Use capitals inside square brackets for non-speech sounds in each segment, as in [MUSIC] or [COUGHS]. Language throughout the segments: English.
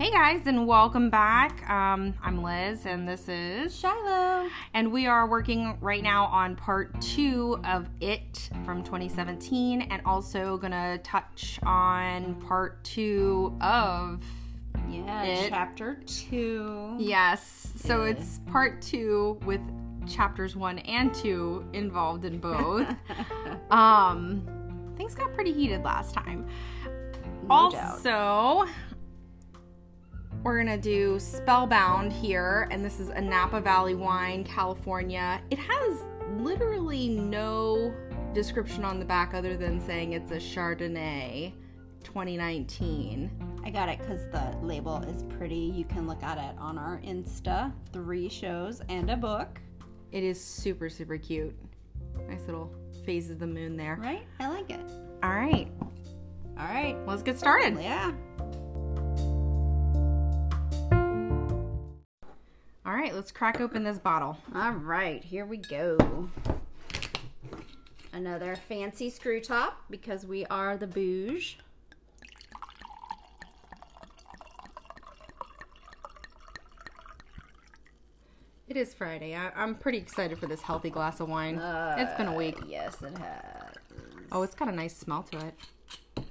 Hey guys, and welcome back. Um, I'm Liz, and this is Shiloh. and we are working right now on part two of It from 2017, and also gonna touch on part two of Yeah, It. chapter two. yes. So It. it's part two with chapters one and two involved in both. [LAUGHS] um, things got pretty heated last time. No doubt. We're gonna do Spellbound here, and this is a Napa Valley wine, California. It has literally no description on the back other than saying it's a Chardonnay 2019. I got it because the label is pretty. You can look at it on our Insta. Three shows and a book. It is super, super cute. Nice little phases of the moon there. Right? I like it. All right, All right. let's get started. Yeah. All right, let's crack open this bottle. All right. Here we go. Another fancy screw top because we are the bouge. It is Friday. I, I'm pretty excited for this healthy glass of wine. it's been a week. Uh, Yes, it has. Oh, it's got a nice smell to it.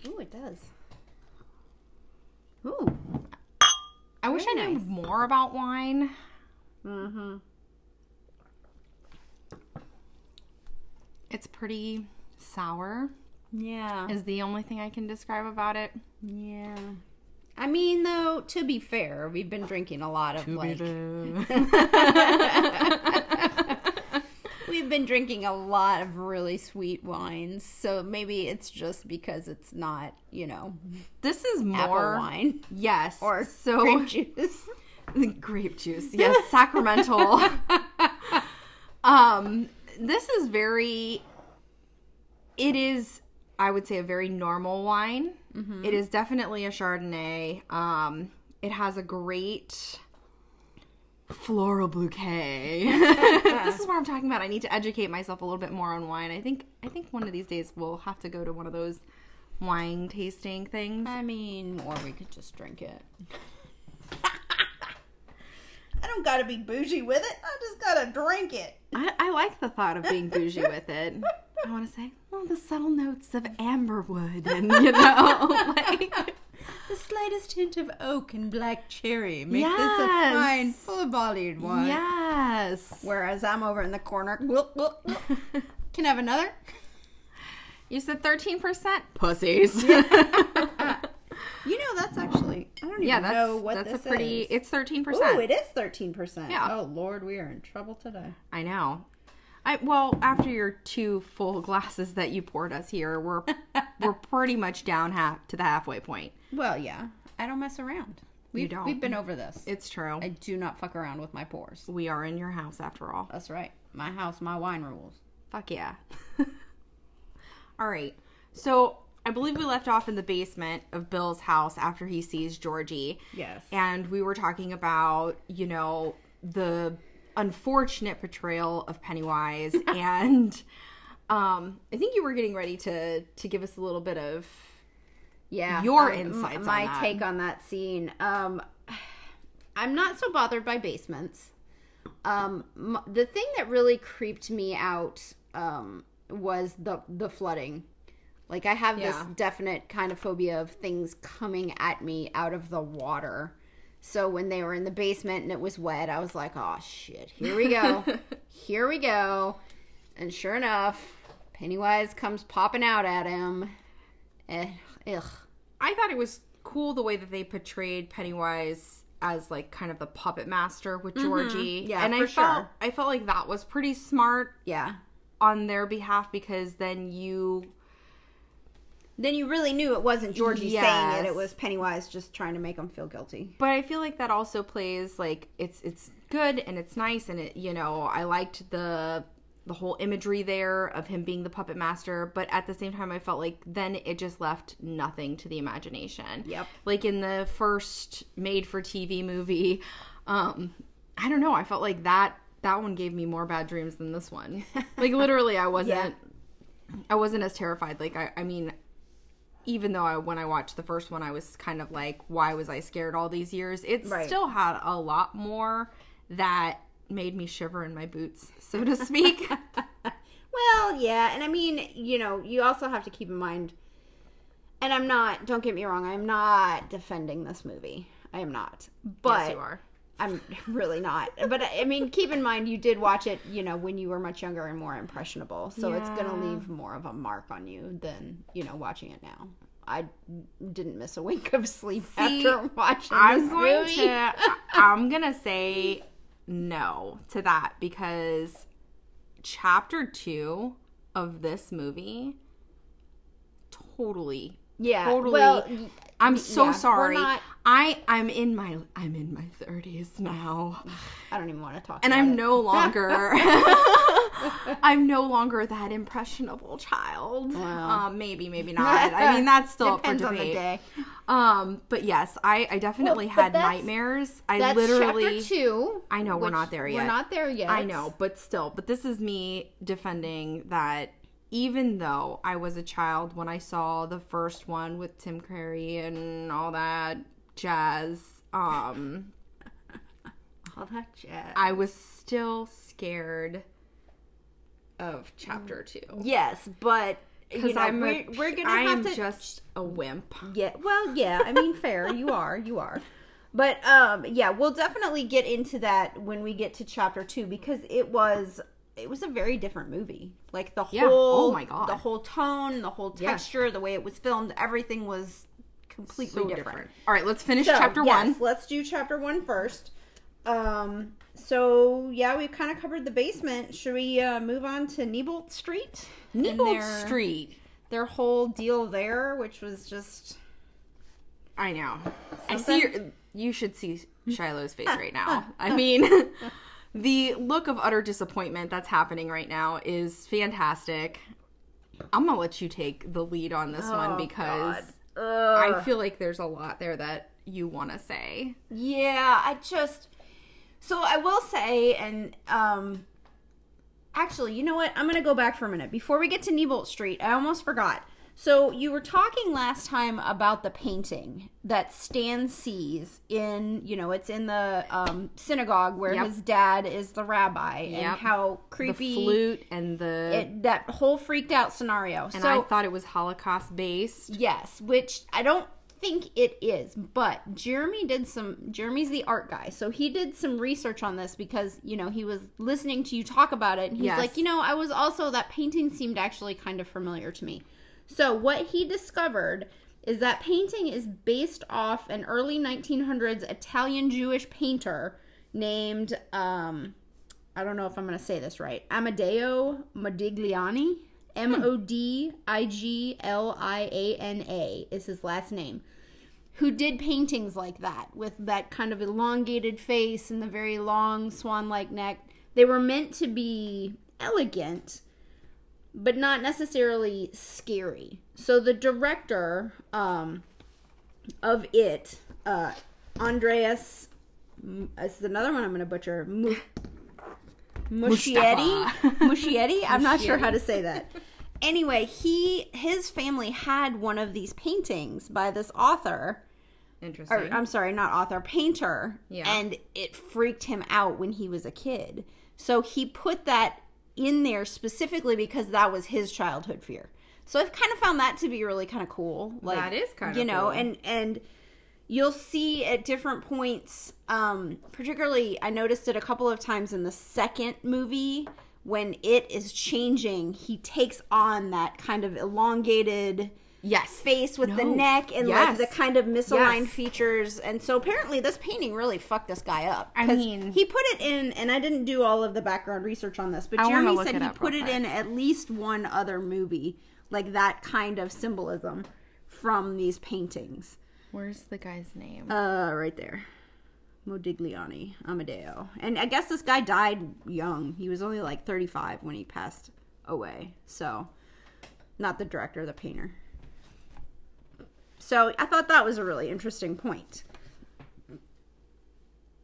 Ooh, it does. Ooh. I wish I Very knew more about wine. Mm-hmm. It's pretty sour, Yeah. is the only thing I can describe about it. Yeah. I mean, though, to be fair, we've been drinking a lot of like [LAUGHS] we've been drinking a lot of really sweet wines, so maybe it's just because it's not, you know, this is apple more wine yes, or so grape juice. [LAUGHS] grape juice. Yes, sacramental. [LAUGHS] um, this is very. It is, I would say, a very normal wine. It is definitely a Chardonnay. Um, it has a great floral bouquet. [LAUGHS] this is what I'm talking about. I need to educate myself a little bit more on wine. I think I think one of these days we'll have to go to one of those wine tasting things. I mean, or we could just drink it. I don't gotta be bougie with it. I just gotta drink it. I, I like the thought of being bougie with it. I want to say, well, the subtle notes of amberwood, and you know, [LAUGHS] like The slightest hint of oak and black cherry make this a fine, full-bodied wine. yes. Whereas I'm over in the corner. Can I have another? You said thirteen percent pussies. [LAUGHS] [LAUGHS] You know, that's actually I don't even yeah, that's know what that's this a pretty. is. It's thirteen percent. Oh, it is thirteen percent. Yeah. Oh Lord, we are in trouble today. I know. I well, after your two full [LAUGHS] glasses that you poured us here, we're [LAUGHS] we're pretty much down half to the halfway point. Well, yeah, I don't mess around. We've, don't. We've been over this. It's true. I do not fuck around with my pours. we are in your house after all. That's right. My house, my wine rules. Fuck yeah. [LAUGHS] All right. So I believe we left off in the basement of Bill's house after he sees Georgie. Yes. And we were talking about, you know, the unfortunate portrayal of Pennywise. [LAUGHS] and um, I think you were getting ready to to give us a little bit of yeah your um, insights on my that. take on that scene um i'm not so bothered by basements um m- the thing that really creeped me out um was the the flooding like i have this definite kind of phobia of things coming at me out of the water so when they were in the basement and it was wet i was like oh shit here we go [LAUGHS] here we go and sure enough pennywise comes popping out at him eh, ugh. I thought it was cool the way that they portrayed Pennywise as like kind of the puppet master with Georgie. Mm-hmm. Yeah, and I felt sure. I felt like that was pretty smart Yeah. on their behalf because then you Then you really knew it wasn't Georgie saying it. It was Pennywise just trying to make him feel guilty. but I feel like that also plays like it's it's good and it's nice and it you know I liked the the whole imagery there of him being the puppet master but at the same time I felt like then it just left nothing to the imagination. Yep. Like in the first made for TV movie um I don't know, I felt like that that one gave me more bad dreams than this one. [LAUGHS] Like literally I wasn't I wasn't as terrified. Like I I mean even though I, when I watched the first one, I was kind of like, why was I scared all these years? It Right. still had a lot more that made me shiver in my boots, so to speak. [LAUGHS] Well, yeah, and I mean, you know, you also have to keep in mind, and I'm not. Don't get me wrong. I'm not defending this movie. I am not. But yes, you are. I'm [LAUGHS] really not. But I mean, keep in mind, you did watch it, you know, when you were much younger and more impressionable. So it's going to leave more of a mark on you than, you know, watching it now. I didn't miss a wink of sleep See, after [LAUGHS] watching I'm this going movie. to. I'm gonna say no to that because chapter two of this movie totally. yeah. totally- Well, I'm so yeah, sorry. not- I I'm in my I'm in my 30s now. [SIGHS] I don't even want to talk and I'm it. no [LAUGHS] longer [LAUGHS] I'm no longer that impressionable child. Wow. Um, maybe, maybe [LAUGHS] not. I mean, that's still up for Depends on the debate. day. Um, but yes, I, I definitely Well, had nightmares. I That's literally, two. I know we're not there yet. We're not there yet. I know, but still, but this is me defending that. Even though I was a child when I saw the first one with Tim Curry and all that jazz, um, [LAUGHS] All that jazz. I was still scared of chapter two yes, but you because know, I'm we're, a, we're gonna I have am to just a wimp. Yeah, well, yeah. I mean, fair. You [LAUGHS] are. You are. But um, yeah, we'll definitely get into that when we get to chapter two because it was it was a very different movie. Like the Yeah. whole, Oh my God. the whole tone, the whole Yeah. texture, the way it was filmed, everything was completely So different. different. All right, let's finish So, chapter yes, one. Let's do chapter one first. Um. So yeah, we've kind of covered the basement. Should we uh, move on to Neibolt Street? And Newbold their- Street. Their whole deal there, which was just I know. I see. Your, you should see Shiloh's face [LAUGHS] right now. I [LAUGHS] mean, the look of utter disappointment that's happening right now is fantastic. I'm gonna let you take the lead on this one Oh, because I feel like there's a lot there that you want to say. Yeah, I just so I will say, and um, actually, you know what? I'm gonna go back for a minute before we get to Neibolt Street. I almost forgot. So you were talking last time about the painting that Stan sees in, you know, it's in the um, synagogue where Yep. his dad is the rabbi, and how creepy The flute and the it, that whole freaked out scenario. and so I thought it was Holocaust based. Yes, which I don't think it is, but Jeremy did some Jeremy's the art guy. So he did some research on this because, you know, he was listening to you talk about it and he's Yes. like, "You know, I was also that painting seemed actually kind of familiar to me." So what he discovered is that painting is based off an early 1900s Italian Jewish painter named um I don't know if I'm going to say this right. Amedeo Modigliani. M O D I G L I A N A is his last name. Who did paintings like that with that kind of elongated face and the very long swan like neck. They were meant to be elegant, but not necessarily scary. So the director um, of it, uh, Andreas, this is another one I'm going to butcher. Mu- [LAUGHS] Muschietti. Muschietti. I'm not sure how to say that. Anyway, he his family had one of these paintings by this author. Interesting. Or, I'm sorry, not author, painter. Yeah. And it freaked him out when he was a kid. So he put that in there specifically because that was his childhood fear. So I've kind of found that to be really kind of cool. Like That is kinda you know, cool. and and you'll see at different points. Um, particularly, I noticed it a couple of times in the second movie when it is changing. He takes on that kind of elongated yes. face with the neck and Yes. like the kind of misaligned Yes. features. And so apparently this painting really fucked this guy up. i mean- he put it in, and I didn't do all of the background research on this, but I Jeremy said he put it in at least one other movie, like that kind of symbolism from these paintings. Where's the guy's name? Uh, right there. Modigliani, Amedeo. And I guess this guy died young. He was only like 35 when he passed away. So, not the director, the painter. So, I thought that was a really interesting point.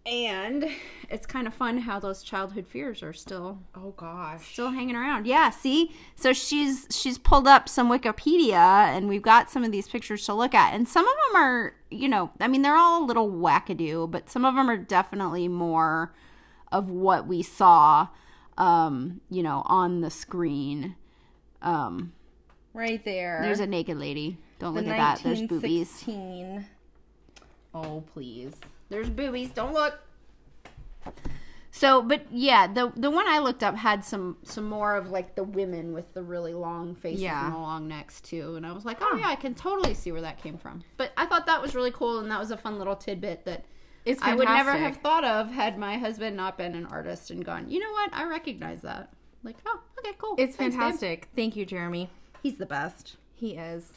And it's kind of fun how those childhood fears are still Oh gosh. still hanging around. Yeah, see? So she's she's pulled up some Wikipedia and we've got some of these pictures to look at. And some of them are, you know, I mean they're all a little wackadoo, but some of them are definitely more of what we saw um, you know, on the screen. Um Right there. there's a naked lady. Don't the look at that. There's boobies. Oh please. There's boobies. Don't look. So, but yeah, the the one I looked up had some some more of like the women with the really long faces Yeah. and the long necks too, and I was like, oh yeah, I can totally see where that came from. But I thought that was really cool, and that was a fun little tidbit that It's I would never have thought of had my husband not been an artist and gone. You know what? I recognize that. Like, oh, okay, cool. It's Thanks, babe." fantastic. Thank you, Jeremy. He's the best. He is.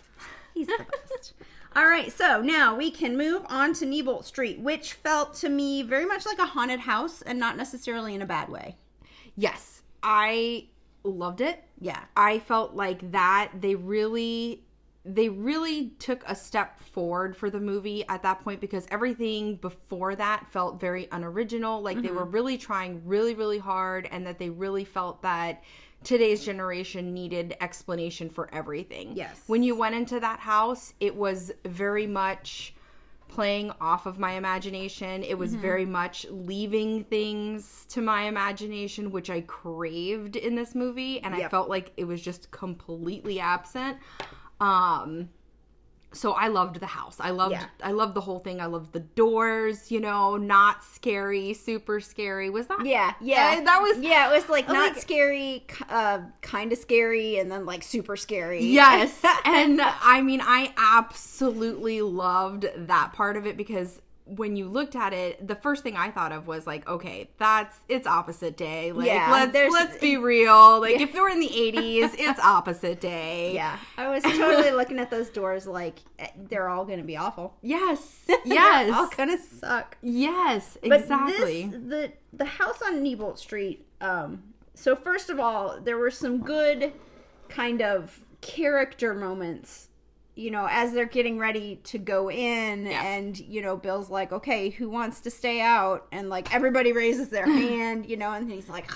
He's the best. All right, so now we can move on to Neibolt Street, which felt to me very much like a haunted house and not necessarily in a bad way. Yes, I loved it. Yeah. I felt like that they really they really took a step forward for the movie at that point because everything before that felt very unoriginal like they mm-hmm. were really trying really really hard and that they really felt that today's generation needed explanation for everything Yes. when you went into that house it was very much playing off of my imagination. It was very much leaving things to my imagination, which I craved in this movie, and I felt like it was just completely absent. Um so I loved the house. I loved Yeah. I loved the whole thing. I loved the doors, you know, not scary, super scary. Was that Yeah, yeah. Uh, that was yeah, it was like not like- scary, uh, kind of scary, and then like super scary. Yes. [LAUGHS] and I mean, I absolutely loved that part of it because when you looked at it, the first thing I thought of was like, okay, that's it's opposite day. Like Yeah, let's let's be real. Like if we're in the 80s, [LAUGHS] it's opposite day. yeah. I was [LAUGHS] totally looking at those doors like eh, they're all gonna be awful. Yes. [LAUGHS] they're all Yes. gonna suck. yes, But exactly. this, the the house on Neibolt Street. Um, so first of all, there were some good kind of character moments. You know, as they're getting ready to go in, Yeah. and you know, Bill's like, "Okay, who wants to stay out?" And like everybody raises their [LAUGHS] hand, you know, and he's like,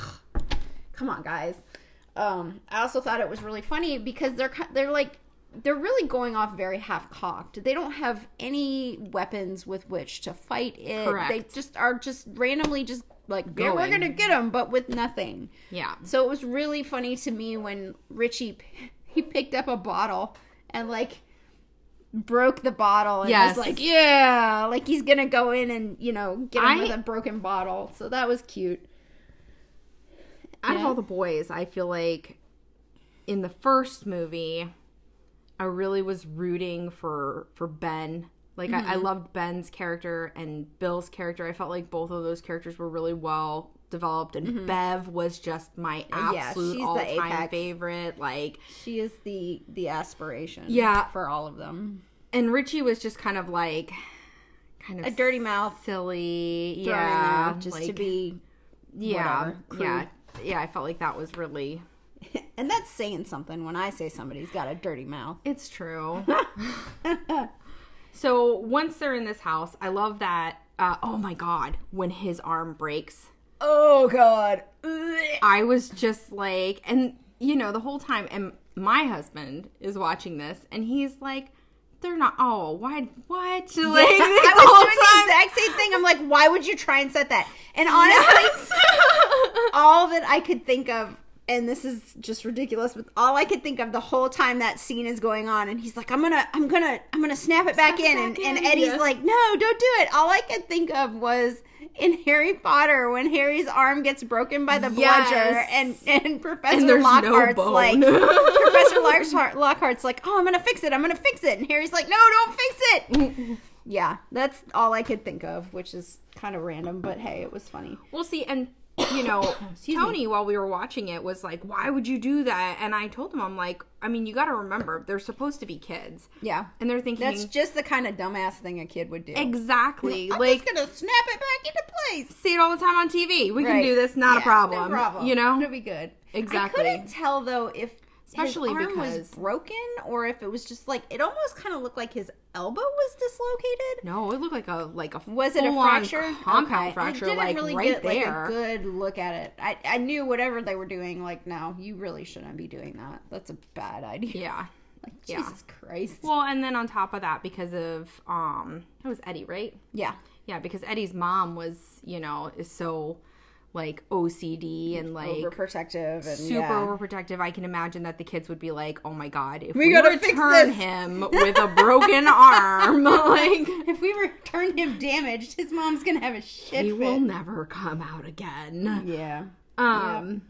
"Come on, guys." Um, I also thought it was really funny because they're they're like they're really going off very half cocked. They don't have any weapons with which to fight it. Correct. They just are just randomly just like yeah, we're Going. gonna get them, but with nothing. yeah. So it was really funny to me when Richie [LAUGHS] he picked up a bottle and like broke the bottle and Yes. was like, yeah, like he's gonna go in and you know get him I- with a broken bottle. So that was cute. out of all the boys, I feel like in the first movie, I really was rooting for for Ben. Like Mm-hmm. I loved Ben's character and Bill's character. I felt like both of those characters were really well developed, and Bev was just my Mm-hmm. Yeah, absolute all time favorite. Like, She is the the aspiration. Yeah. for all of them. and Richie was just kind of like, kind of A dirty mouth silly, yeah, just to be yeah, whatever, yeah, yeah. I felt like that was really. [LAUGHS] and that's saying something when I say somebody's got a dirty mouth. It's true. [LAUGHS] [LAUGHS] so once they're in this house, I love that. Uh, oh my god, when his arm breaks, Oh god. I was just like, and you know, the whole time, and my husband is watching this, and he's like, "They're not. Oh, why? What? [LAUGHS] Like I the was doing the exact same thing. I'm like, why would you try and set that? And honestly, [LAUGHS] all that I could think of, and this is just ridiculous, but all I could think of the whole time that scene is going on, and he's like, I'm gonna, I'm gonna, I'm gonna snap it back it in, and, back and in, Eddie's yeah. like, no, don't do it. All I could think of was in Harry Potter when Harry's arm gets broken by the Yes. bludger, and and Professor And there's no Lockhart's like, [LAUGHS] Professor Lockhart, Lockhart's like, oh, I'm gonna fix it, I'm gonna fix it, and Harry's like, no, don't fix it. [LAUGHS] Yeah, that's all I could think of, which is kind of random, but hey, it was funny. We'll see. And you know, [COUGHS] oh, Excuse Tony, while we were watching it, was like, "Why would you do that?" And I told him, "I'm like, I mean, you got to remember, they're supposed to be kids, Yeah, and they're thinking that's just the kind of dumbass thing a kid would do. exactly I'm like." just gonna snap it back into place. See it all the time on TV. We can do this, not a problem. No problem. You know, it'll be good. Exactly. I couldn't tell though if especially his arm was broken, or if it was just like it almost kind of looked like his elbow was dislocated. no, it looked like a like a Was it a fracture? compound Okay. fracture, I didn't like really right get there. like a good look at it. I I knew whatever they were doing. Like, no, you really shouldn't be doing that. That's a bad idea. yeah. [LAUGHS] Like, Yeah. Jesus Christ. Well, and then on top of that, because of um, it was Eddie, right? Yeah. Yeah, because Eddie's mom was, you know, is so like OCD and like Overprotective and super yeah. overprotective. I can imagine that the kids would be like, "Oh my god, if We we, return this." him with a broken arm, [LAUGHS] like [LAUGHS] if we return him damaged, his mom's gonna have a shit he fit. will never come out again." Yeah. Um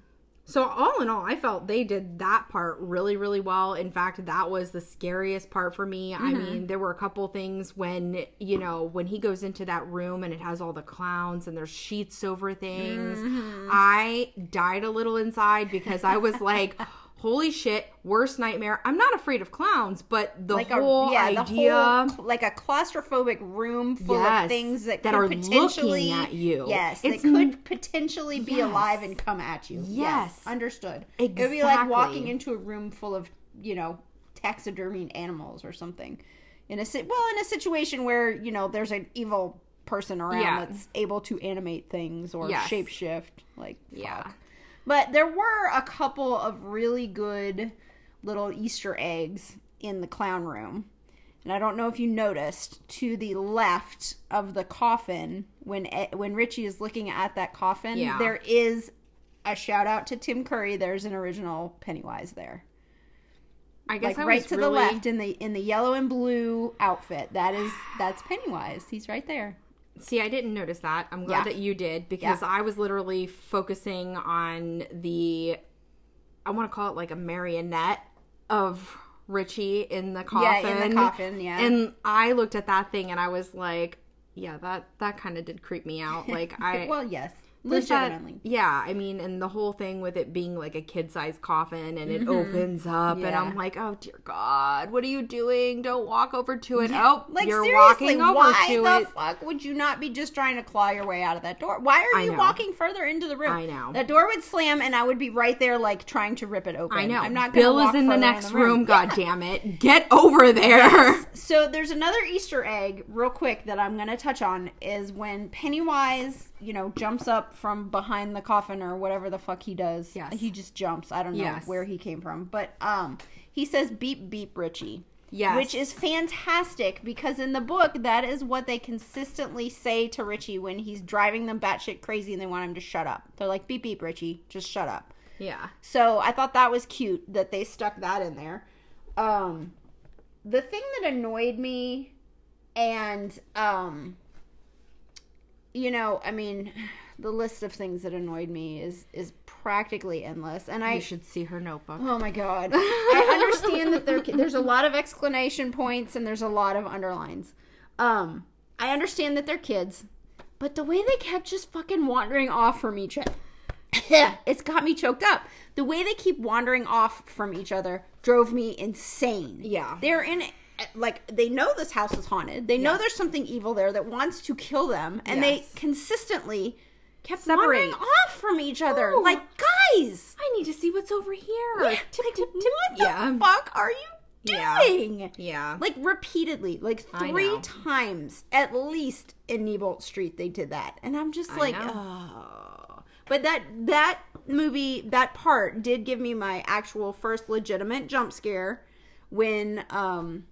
so all in all, I felt they did that part really really well. In fact, that was the scariest part for me. I mm-hmm. mean, there were a couple things when, you know, when he goes into that room and it has all the clowns and there's sheets over things. Mm-hmm. I died a little inside because I was like [LAUGHS] Holy shit! Worst nightmare. I'm not afraid of clowns, but the Like whole a yeah, idea, the whole like a claustrophobic room full Yes, of things that, that could are potentially looking at you. Yes, It's that could potentially be Yes. alive and come at you. Yes. understood. It would be like walking into a room full of you know taxidermied animals or something. In a si- well, in a situation where you know there's an evil person around Yeah. that's able to animate things or Yes. shapeshift. Like Yeah. But there were a couple of really good little Easter eggs in the clown room. And I don't know if you noticed to the left of the coffin when when Richie is looking at that coffin, Yeah. there is a shout out to Tim Curry. There's an original Pennywise there. I guess Like I right was to really, the left in the in the yellow and blue outfit. That is that's Pennywise. He's right there. See, I didn't notice that. I'm glad Yeah. that you did because Yeah. I was literally focusing on the I want to call it like a marionette of Richie in the coffin. Yeah, in the coffin, yeah. And I looked at that thing and I was like, yeah, that that kind of did creep me out. Like [LAUGHS] I well, yes. Legitimately. yeah, I mean, and the whole thing with it being like a kid-sized coffin and it opens up, and Mm-hmm. I'm like, oh dear God, what are you doing? Don't walk over to it. Oh, Like you're seriously, walking over why to the it. fuck would you not be just trying to claw your way out of that door? Why are I you know. walking further into the room? I know. That door would slam, and I would be right there, like trying to rip it open. I know. I'm not. Bill is in the next room. Yeah. God damn it! Get over there. [LAUGHS] So there's another Easter egg, real quick, that I'm gonna touch on is when Pennywise, you know, jumps up from behind the coffin or whatever the fuck he does. Yes. He just jumps. I don't know Yes. where he came from, but um, he says beep beep Richie. Yes. Which is fantastic because in the book, that is what they consistently say to Richie when he's driving them batshit crazy and they want him to shut up. They're like, beep, beep, Richie, just shut up. Yeah. So I thought that was cute that they stuck that in there. Um, the thing that annoyed me, and, um, you know, I mean, the list of things that annoyed me is is practically endless, and I You should see her notebook. Oh my god. [LAUGHS] I understand that there there's a lot of exclamation points and there's a lot of underlines. Um I understand that they're kids, but the way they kept just fucking wandering off from each other [LAUGHS] it's got me choked up. The way they keep wandering off from each other drove me insane. Yeah. They're in like they know this house is haunted. They know Yes. there's something evil there that wants to kill them and Yes. they consistently kept Separate. wandering off from each other. Oh. Like guys, I need to see what's over here. yeah, Tip, like, tip, tip. what the Yeah. fuck are you Yeah. doing? Yeah. Like repeatedly, like three times at least in Neibolt Street they did that, and I'm just I like, know. oh. But that that movie that part did give me my actual first legitimate jump scare when um,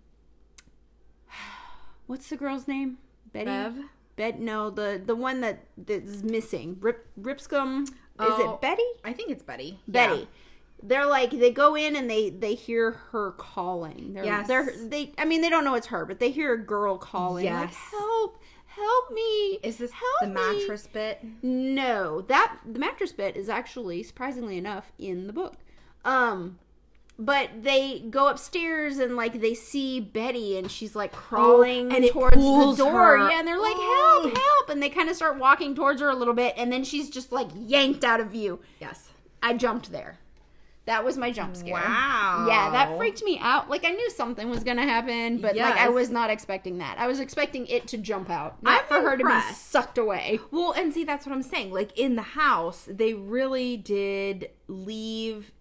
what's the girl's name? Betty. Bev? Bet no the the one that that's missing. Rip Ripscomb. Is Oh. it Betty? I think it's Betty. Betty. They're like they go in and they they hear her calling. They're, Yes. They're they. I mean they don't know it's her, but they hear a girl calling. Like, Yes. help! Help me! Is this help the me." mattress bit? No, that the mattress bit is actually surprisingly enough in the book. Um, but they go upstairs and like they see Betty and she's like oh, crawling Oh, and towards the door. her. Yeah, and they're like, Oh. "Help! Help!" And they kind of start walking towards her a little bit, and then she's just like yanked out of view. Yes. I jumped there. That was my jump scare. Wow. Yeah, that freaked me out. Like I knew something was gonna happen, but like I was not expecting that. I was expecting it to jump out, not I'm for her to be sucked away. Well, and see, that's what I'm saying. Like in the house, they really did leave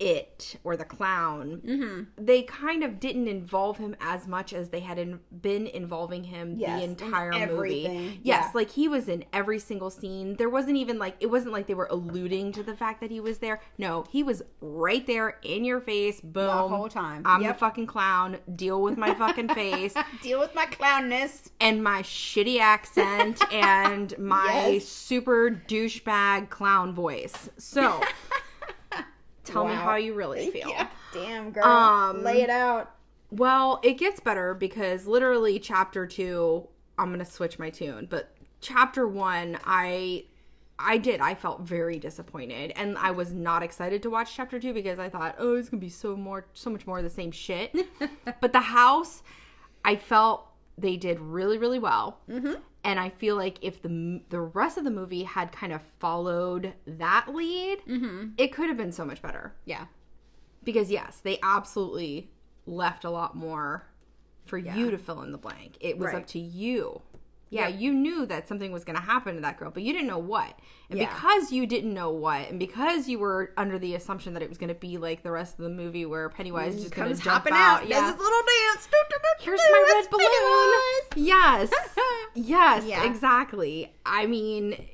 it or the clown, Mm-hmm. they kind of didn't involve him as much as they had in, been involving him Yes, the entire movie. Yes, Yeah. like he was in every single scene. There wasn't even like it wasn't like they were alluding to the fact that he was there. No, he was right there in your face. Boom, the whole time. I'm Yep. the fucking clown. Deal with my fucking face [LAUGHS] Deal with my clownness. and my shitty accent [LAUGHS] and my Yes. super douchebag clown voice. So, [LAUGHS] tell me how you really [LAUGHS] feel. Yeah. Damn, girl. Um, Lay it out. Well, it gets better because literally chapter 2, I'm going to switch my tune, but chapter 1, I I did. I felt very disappointed and I was not excited to watch chapter 2 because I thought, "Oh, it's going to be so more so much more of the same shit." [LAUGHS] but the house I felt they did really really well. Mm-hmm. And I feel like if the the rest of the movie had kind of followed that lead, it could have been so much better Yeah. because yes, they absolutely left a lot more for you to fill in the blank. It was Right. up to you. Yeah, you knew that something was going to happen to that girl, but you didn't know what. And Yeah. because you didn't know what, and because you were under the assumption that it was going to be like the rest of the movie where Pennywise mm, is just Comes jump hopping out, out. yeah. Does his little dance. Here's my it's red balloon. Yes. [LAUGHS] yes, Yeah. exactly. I mean,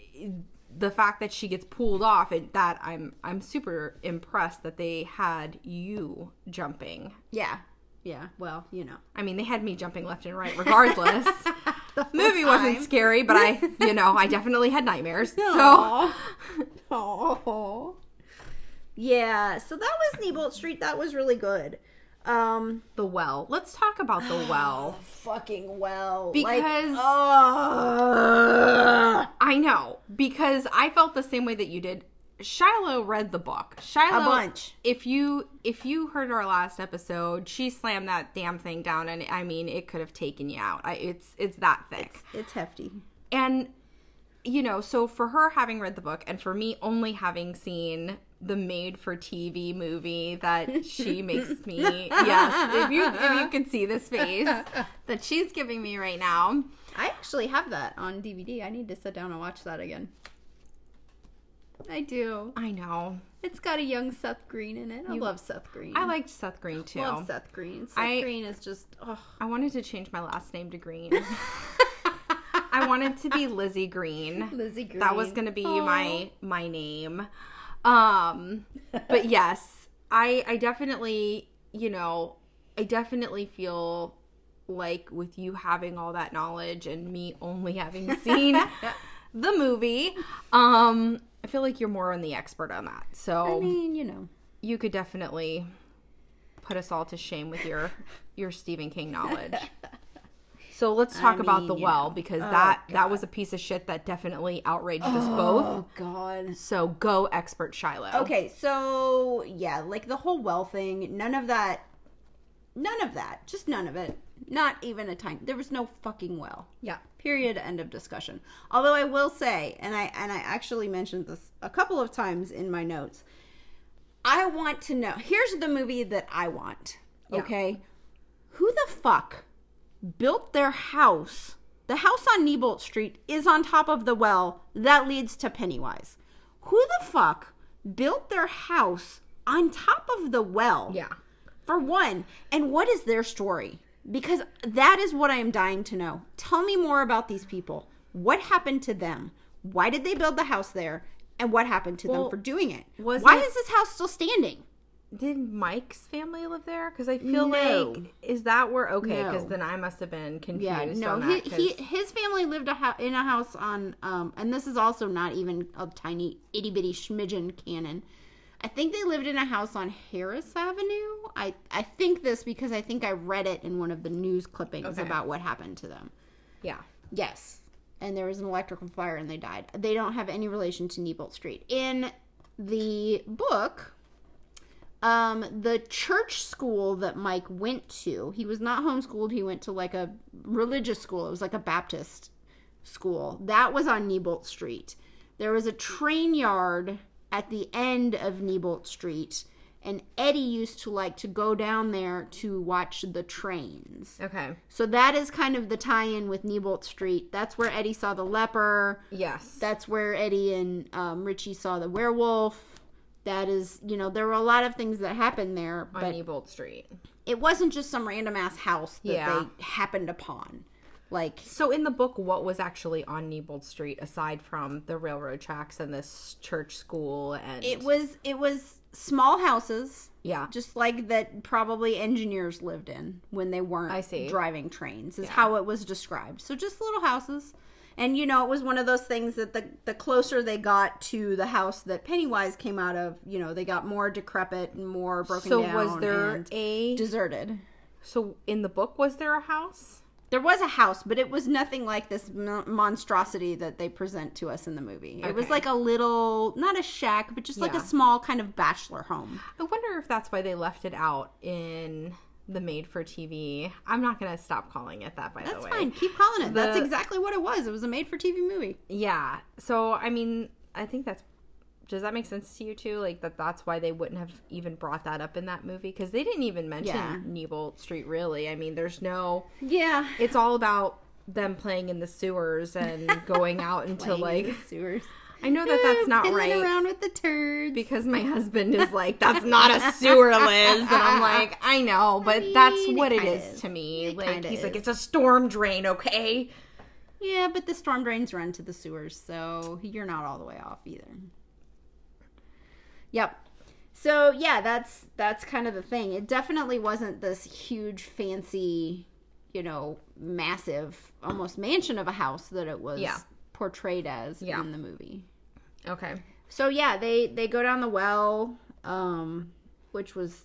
the fact that she gets pulled off, and that I'm I'm super impressed that they had you jumping Yeah. Yeah. Well, you know. I mean, they had me jumping left and right [LAUGHS] regardless. The Movie wasn't scary, but I, you know, I [LAUGHS] definitely had nightmares. So. Oh. Yeah, so that was Neibolt Street. That was really good. Um the well. Let's talk about the [SIGHS] well. fucking well. Because- like, oh, I know because I felt the same way that you did. Shiloh read the book. Shiloh, A bunch. If you if you heard our last episode, she slammed that damn thing down, and I mean, it could have taken you out. I, it's it's that thick. it's hefty. and you know so for her having read the book and for me only having seen the made for tv movie that she [LAUGHS] makes me yes if you if you can see this face that she's giving me right now I actually have that on DVD. I need to sit down and watch that again. I do. i know It's got a young Seth Green in it. I love Seth Green. i liked seth green too love Seth Green. Seth I- Green is just oh. i wanted to change my last name to green [LAUGHS] i wanted to be lizzie green [LAUGHS] Lizzie Green. that was gonna be Aw. my my name um but [LAUGHS] yes i i definitely you know i definitely feel like with you having all that knowledge and me only having seen the movie um i feel like you're more on the expert on that so I mean, you know. you could definitely put us all to shame with your [LAUGHS] your stephen king knowledge [LAUGHS] so let's talk I about the well know. because Oh, that that was a piece of shit that definitely outraged us both Oh God. so go expert Shiloh. Okay, so yeah, like the whole well thing, none of that, none of that, just none of it. Not even a time. There was no fucking well. Yeah. Period. End of discussion. Although I will say, and I and I actually mentioned this a couple of times in my notes. I want to know. Here's the movie that I want. Yeah. Okay, who the fuck built their house? The house on Neibolt Street is on top of the well that leads to Pennywise. Who the fuck built their house on top of the well? Yeah. For one, and what is their story? Because that is what I am dying to know. Tell me more about these people. What happened to them? Why did they build the house there? And what happened to Well, them for doing it? was Why it- is this house still standing? Did Mike's family live there? Because I feel No. like is that where okay? Because No. then I must have been confused. Yeah, no, he, that, he 'cause- his family lived a ho- in a house on, um, and this is also not even a tiny itty bitty schmidgen canon. I think they lived in a house on Harris Avenue. I I think this because I think I read it in one of the news clippings Okay. about what happened to them. yeah. Yes. And there was an electrical fire and they died. They don't have any relation to Neibolt Street. In the book, um, the church school that Mike went to, he was not homeschooled, he went to like a religious school. It was like a Baptist school. That was on Neibolt Street. There was a train yard at the end of Neibolt Street. And Eddie used to like to go down there to watch the trains. Okay. So that is kind of the tie-in with Neibolt Street. That's where Eddie saw the leper. Yes. That's where Eddie and um, Richie saw the werewolf. that is, you know, there were a lot of things that happened there, on but Street. it wasn't just some random ass house that Yeah. they happened upon. Like, So in the book, what was actually on Newbold Street aside from the railroad tracks and this church school and it was it was small houses yeah just like that probably engineers lived in when they weren't I see. driving trains is Yeah. how it was described so just little houses and you know it was one of those things that the the closer they got to the house that pennywise came out of you know they got more decrepit and more broken So down was there a deserted so in the book was there a house? There was a house but it was nothing like this monstrosity that they present to us in the movie it was like a little not a shack but just like a small kind of bachelor home I wonder if that's why they left it out in the made for TV. I'm not gonna stop calling it that by That's the way. That's fine. Keep calling it. That's exactly what it was. It was a made-for-TV movie. Yeah. So I mean, I think that's. Does that make sense to you too? Like that? That's why they wouldn't have even brought that up in that movie because they didn't even mention Yeah. Newbold Street. Really, I mean, there's no. Yeah. It's all about them playing in the sewers and [LAUGHS] going out into like. sewers. I know that that's not Fiddling right around with the turds. because my husband is like, "That's not a sewer, Liz," and I'm like, [LAUGHS] "I know, but mean, that's what it it is is. to me." It like he's like, "It's a storm drain, okay?" yeah, but the storm drains run to the sewers, so you're not all the way off either. Yep. So yeah, that's that's kind of the thing. It definitely wasn't this huge, fancy, you know, massive, almost mansion of a house that it was Yeah. portrayed as Yeah. in the movie. Okay. So yeah, they they go down the well, um, which was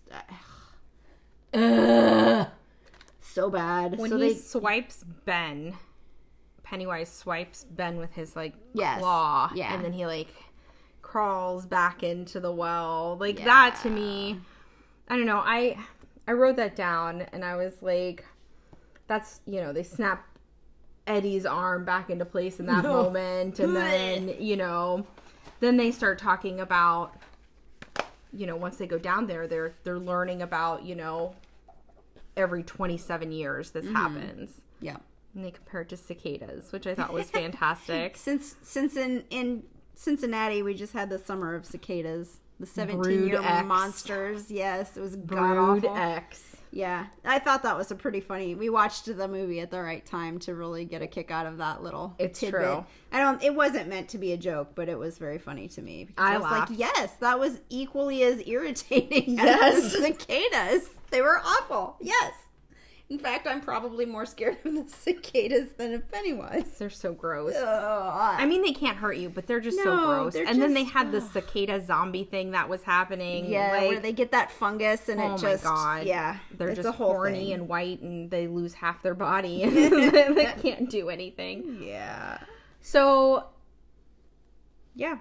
uh, so bad. When so he they swipes Ben, Pennywise swipes Ben with his like Yes. claw, Yeah. and then he like crawls back into the well. Like Yeah. that to me, I don't know. I I wrote that down, and I was like, "That's you know they snap Eddie's arm back into place in that No. [LAUGHS] moment, and then you know, then they start talking about." You know, once they go down there, they're they're learning about you know every 27 years Mm-hmm. this happens. yeah. And they compare it to cicadas, which I thought was fantastic. [LAUGHS] Since since in in Cincinnati we just had the summer of cicadas, the 17 year X. monsters. Yes, it was god Brood awful. X. Yeah, I thought that was a pretty funny. We watched the movie at the right time to really get a kick out of that little. It's tidbit. true. I don't. It wasn't meant to be a joke, but it was very funny to me. because I was laughed. like, yes, that was equally as irritating [LAUGHS] Yes. as the cicadas. They were awful. Yes. In fact, I'm probably more scared of the cicadas than of Pennywise. They're so gross. Ugh. I mean, they can't hurt you, but they're just so gross. And then they just- had the cicada zombie thing that was happening. yeah, like, where they get that fungus and oh it just my god, yeah, they're just horny thing. and white, and they lose half their body, [LAUGHS] and [LAUGHS] they can't do anything. yeah, So yeah.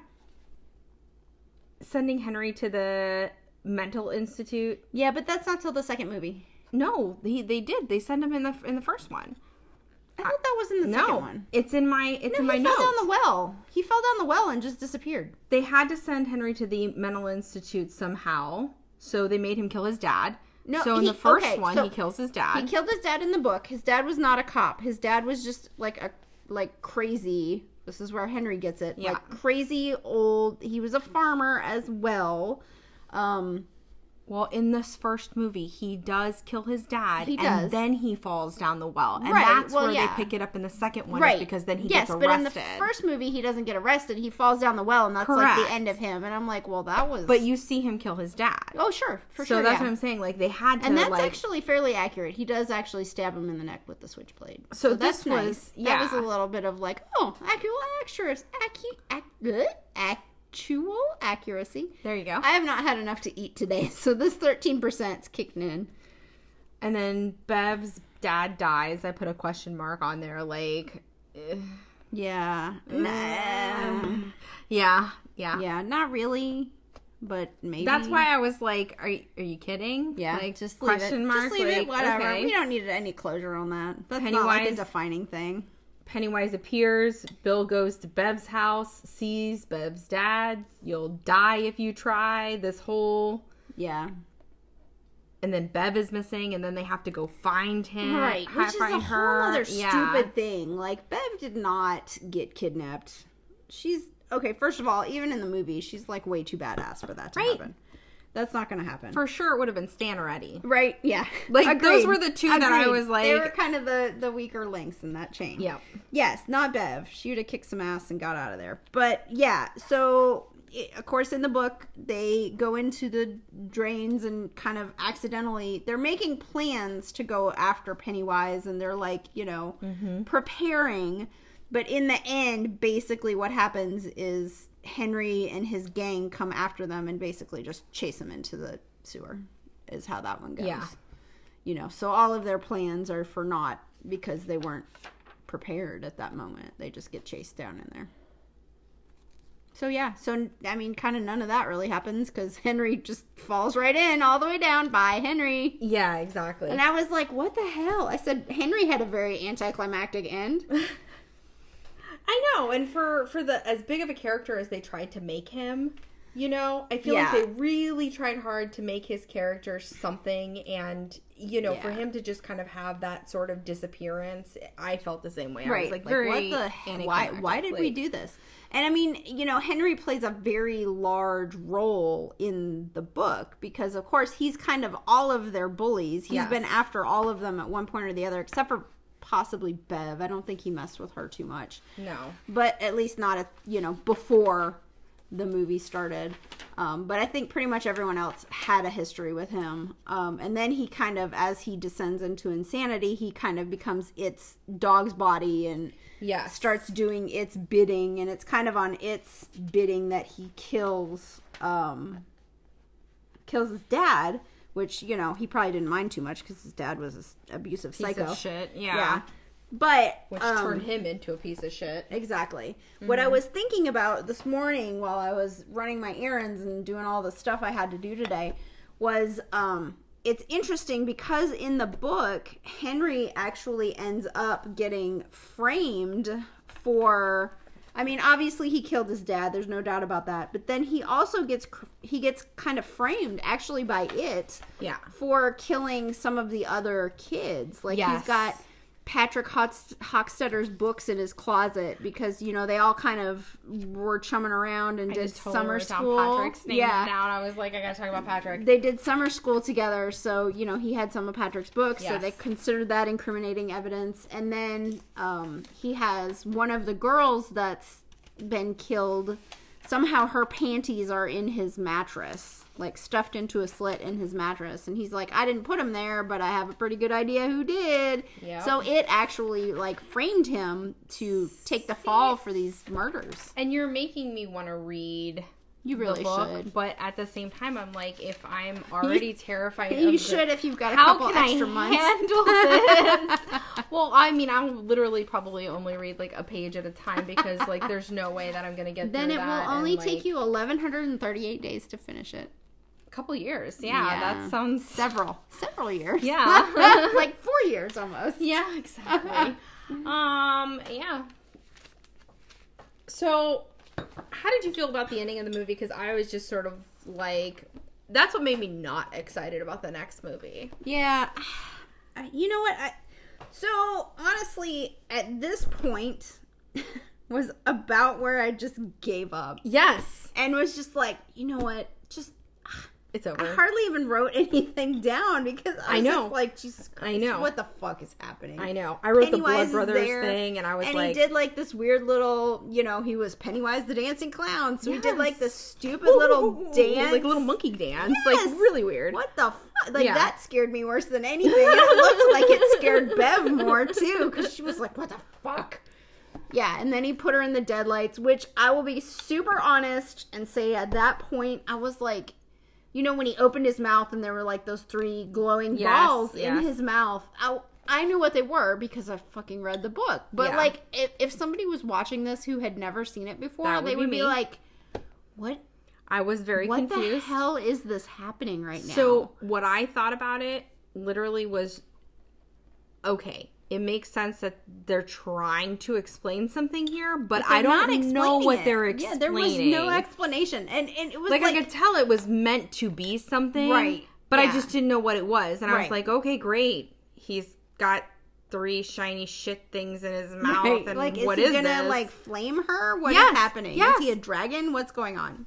sending Henry to the mental institute. Yeah, but that's not till the second movie. No, he, they did. They sent him in the in the first one. I thought that was in the no, second one. it's in my it's No, in my he notes. fell down the well. He fell down the well and just disappeared. they had to send Henry to the mental institute somehow, so they made him kill his dad. No, so in he- the first okay, one, so he kills his dad. He killed his dad in the book. His dad was not a cop. His dad was just like a like crazy. This is where Henry gets it. Yeah. Like crazy old. He was a farmer as well. Um, well, in this first movie, he does kill his dad, He and then he falls down the well, and Right, that's well, where yeah. they pick it up in the second one, right. because then he yes, gets but in the first movie, he doesn't get arrested. He falls down the well, and that's like the end of him. And I'm like, well, that was. but you see him kill his dad. oh, sure, for so sure. So that's yeah. what I'm saying. Like they had to, and that's like, actually fairly accurate. He does actually stab him in the neck with the switchblade. So that's this was- nice. yeah. That was a little bit of like, oh, actual accuracy, acu- ac- uh, actual accuracy. there you go. I have not had enough to eat today, [LAUGHS] so this thirteen percent's kicking in. and then Bev's dad dies. I put a question mark on there, like, eh. Yeah, nah. yeah, yeah. yeah, not really, but maybe. That's why I was like, "Are you, are you kidding?" Yeah, like just leave question it. mark. Just leave it. Whatever. okay. We don't need any closure on that. That's not like a Pennywise- defining thing. Pennywise appears. Bill goes to Bev's house, sees Bev's dad. You'll die if you try. This whole. Yeah. And then Bev is missing, and then they have to go find him. Right, which is a find whole other Yeah. stupid thing. Like Bev did not get kidnapped. She's okay, first of all, even in the movie, she's like way too badass for that to Right. happen. That's not going to happen. For sure, it would have been Stan already. right? Yeah. [LAUGHS] Like, those were the two that I was like. they were kind of the the weaker links in that chain. Yeah. Yes, not Bev. She would have kicked some ass and got out of there. But yeah, so i of course in the book they go into the drains and kind of accidentally they're making plans to go after Pennywise and they're like, you know, mm-hmm. preparing. But in the end, basically what happens is Henry and his gang come after them and basically just chase them into the sewer. Is how that one goes Yeah. you know so all of their plans are for naught because they weren't prepared at that moment they just get chased down in there so yeah so i mean kind of none of that really happens because [LAUGHS] henry just falls right in all the way down bye henry Yeah, exactly. and i was like what the hell i said henry had a very anticlimactic end [LAUGHS] I know, and for for the as big of a character as they tried to make him, you know, I feel Yeah. like they really tried hard to make his character something, and you know, for him to just kind of have that sort of disappearance, I felt the same way. I was like, like what the hell? why why did we do this and i mean you know henry plays a very large role in the book because of course he's kind of all of their bullies He's Yes. been after all of them at one point or the other except for possibly bev. I don't think he messed with her too much. No, but at least not at you know before the movie started. Um, but i think pretty much everyone else had a history with him. Um, and then he kind of as he descends into insanity he kind of becomes its dog's body and yes, starts doing its bidding. And it's kind of on its bidding that he kills um kills his dad which you know he probably didn't mind too much because his dad was an abusive piece psycho of shit. Yeah, yeah but which um, turned him into a piece of shit. Exactly. What I was thinking about this morning while I was running my errands and doing all the stuff I had to do today was um it's interesting because in the book Henry actually ends up getting framed for I mean obviously he killed his dad there's no doubt about that but then he also gets he gets kind of framed actually by it Yeah, for killing some of the other kids. Like Yes. he's got Patrick Hockstetter's books in his closet because you know they all kind of were chumming around and I did totally summer school. Patrick's name yeah, down. I was like, I gotta talk about Patrick. they did summer school together, so you know he had some of Patrick's books, so they considered that incriminating evidence. And then um, he has one of the girls that's been killed. Somehow her panties are in his mattress, like stuffed into a slit in his mattress, and he's like, "I didn't put him there, but I have a pretty good idea who did." Yep. So it actually like framed him to take the fall for these murders. And you're making me want to read You really book, should. but at the same time, I'm like, if I'm [LAUGHS] already terrified, You of the- should if you've got a how couple can extra I months. handle this? [LAUGHS] [LAUGHS] well, I mean, I'll literally probably only read like a page at a time because like there's no way that I'm gonna get. That. Then it will only in, take you 1138 days to finish it. Couple years. Yeah, Yeah. that sounds. Several, several years. Yeah. [LAUGHS] like four years almost. Yeah, exactly. [LAUGHS] um, yeah. So, how did you feel about the ending of the movie? Because I was just sort of like, that's what made me not excited about the next movie. Yeah. [SIGHS] You know what? I, so honestly, at this point, [LAUGHS] was about where I just gave up Yes, and was just like, you know what? Just it's over. I hardly even wrote [LAUGHS] anything down because I, I know. just like, Jesus Christ, I know. what the fuck is happening? I know. I wrote the Blood Brothers there, thing, and I was and like, he did like this weird little, you know, he was Pennywise the dancing clown, so he did like Yes. this stupid little dance, like a little monkey dance, Yes. like really weird. What the fuck? Like Yeah. that scared me worse than anything. It looked like it scared [LAUGHS] Bev more too, because she was like, "What the fuck?" Yeah, and then he put her in the deadlights, which I will be super honest and say at that point I was like, you know, when he opened his mouth and there were like those three glowing Yes, balls in his mouth. I I knew what they were because I fucking read the book. But Yeah. like, if if somebody was watching this who had never seen it before, would they be would me. be like, "What? I was very What confused. the hell is this happening right now?" So what I thought about it literally was okay. It makes sense that they're trying to explain something here, but, I don't know what it. they're explaining. Yeah, there was no explanation, and and it was like, like, I could tell it was meant to be something, Right, But I just didn't know what it was, and I was like, okay, great. He's got three shiny shit things in his [LAUGHS] mouth Right, and like, is what he is gonna this? like flame her? What is Yes, happening? yes. Is he a dragon? What's going on?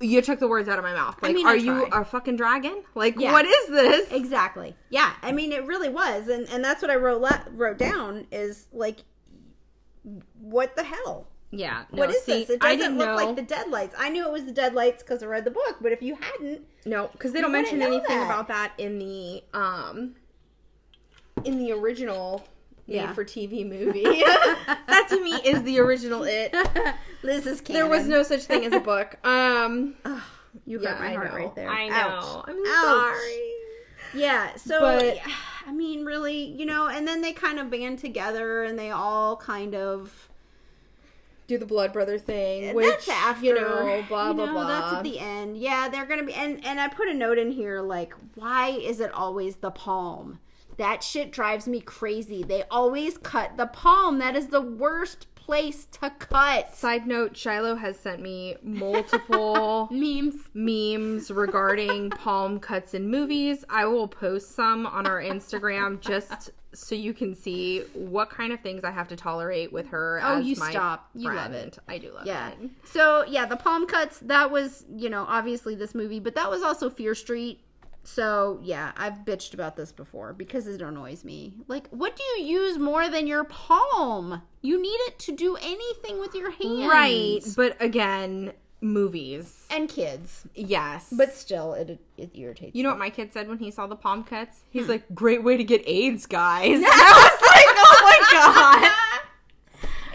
You took the words out of my mouth. I Like, mean, I are you a fucking dragon? Like, Yeah. what is this? Exactly. Yeah, I mean, it really was, and and that's what I wrote la- wrote down is like, what the hell? Yeah. No, What is see, this? It doesn't didn't look know. like the deadlights. I knew it was the deadlights because I read the book, but if you hadn't, No, because they don't mention anything that. about that in the um in the original Yeah. made for TV movie. [LAUGHS] that to me [LAUGHS] is the original it. Liz is There was no such thing as a book. [LAUGHS] Um You yeah, hurt my I heart know. right there. I know. Ouch. I'm Ouch. sorry. Yeah, so But- I mean, really, you know, and then they kind of band together and they all kind of Do the blood brother thing, which that's after you know, blah you blah know, blah. That's at the end. Yeah, they're gonna be and and I put a note in here like, why is it always the palm? That shit drives me crazy. They always cut the palm. That is the worst place to cut. Side note: Shiloh has sent me multiple [LAUGHS] Memes. memes regarding [LAUGHS] palm cuts in movies. I will post some on our Instagram just so you can see what kind of things I have to tolerate with her. Oh, as you my stop. You love it. I do love it. Yeah. it. So yeah, the palm cuts. That was you know obviously this movie, but that was also Fear Street. So yeah, I've bitched about this before because it annoys me. Like, what do you use more than your palm? You need it to do anything with your hands, Right, but again, movies. And kids, Yes, but still, it it irritates. you know what my kid said when he saw the palm cuts? Hmm. He's like, "Great way to get AIDS, guys." [LAUGHS] And I was like, "Oh my god."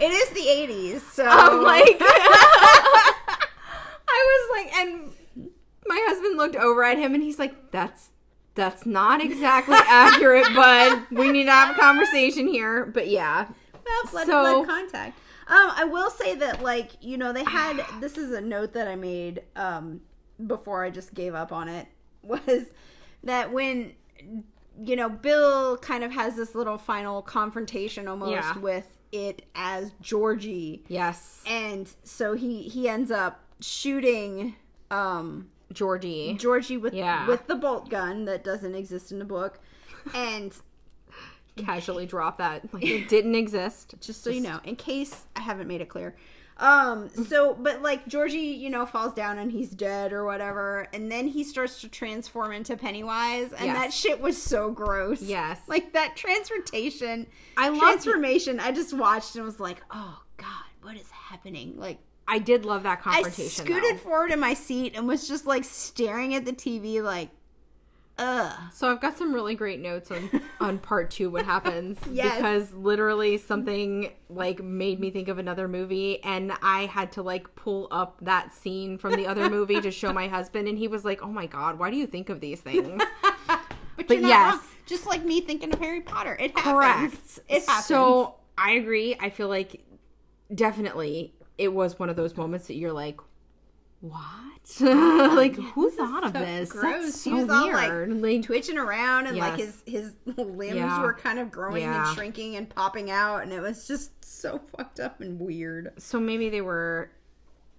[LAUGHS] it is the '80s, so I'm like, [LAUGHS] I was like, and my husband looked over at him and he's like, that's that's not exactly [LAUGHS] accurate, bud. We need to have a conversation here. But yeah, well, blood, So- blood contact. Um, I will say that, like, you know, they had this is a note that I made um before I just gave up on it [LAUGHS] was that when you know Bill kind of has this little final confrontation almost Yeah. with it as Georgie, yes, and so he he ends up shooting um Georgie. Georgie with Yeah. with the bolt gun that doesn't exist in the book, and Casually drop that like it didn't exist. [LAUGHS] just so you know, in case I haven't made it clear. Um, so, but like Georgie, you know, falls down and he's dead or whatever, and then he starts to transform into Pennywise, and Yes. that shit was so gross. Yes. like that transformation, I love transformation. I just watched and was like, oh god, what is happening? Like, I did love that confrontation. I scooted though. forward in my seat and was just like staring at the TV, like, ugh. So I've got some really great notes on [LAUGHS] on part two. What happens? Yes. Because literally something like made me think of another movie, and I had to like pull up that scene from the other movie to show my husband, and he was like, "Oh my god, why do you think of these things?" [LAUGHS] But, But yes. wrong. just like me thinking of Harry Potter, it happens. Correct. It happens. So I agree. I feel like definitely it was one of those moments that you're like, "What? [LAUGHS] Oh, like who thought of so this? gross. That's He so was all, like, weird." Like, twitching around and like his his limbs Yeah. were kind of growing Yeah. and shrinking and popping out and it was just so fucked up and weird. so maybe they were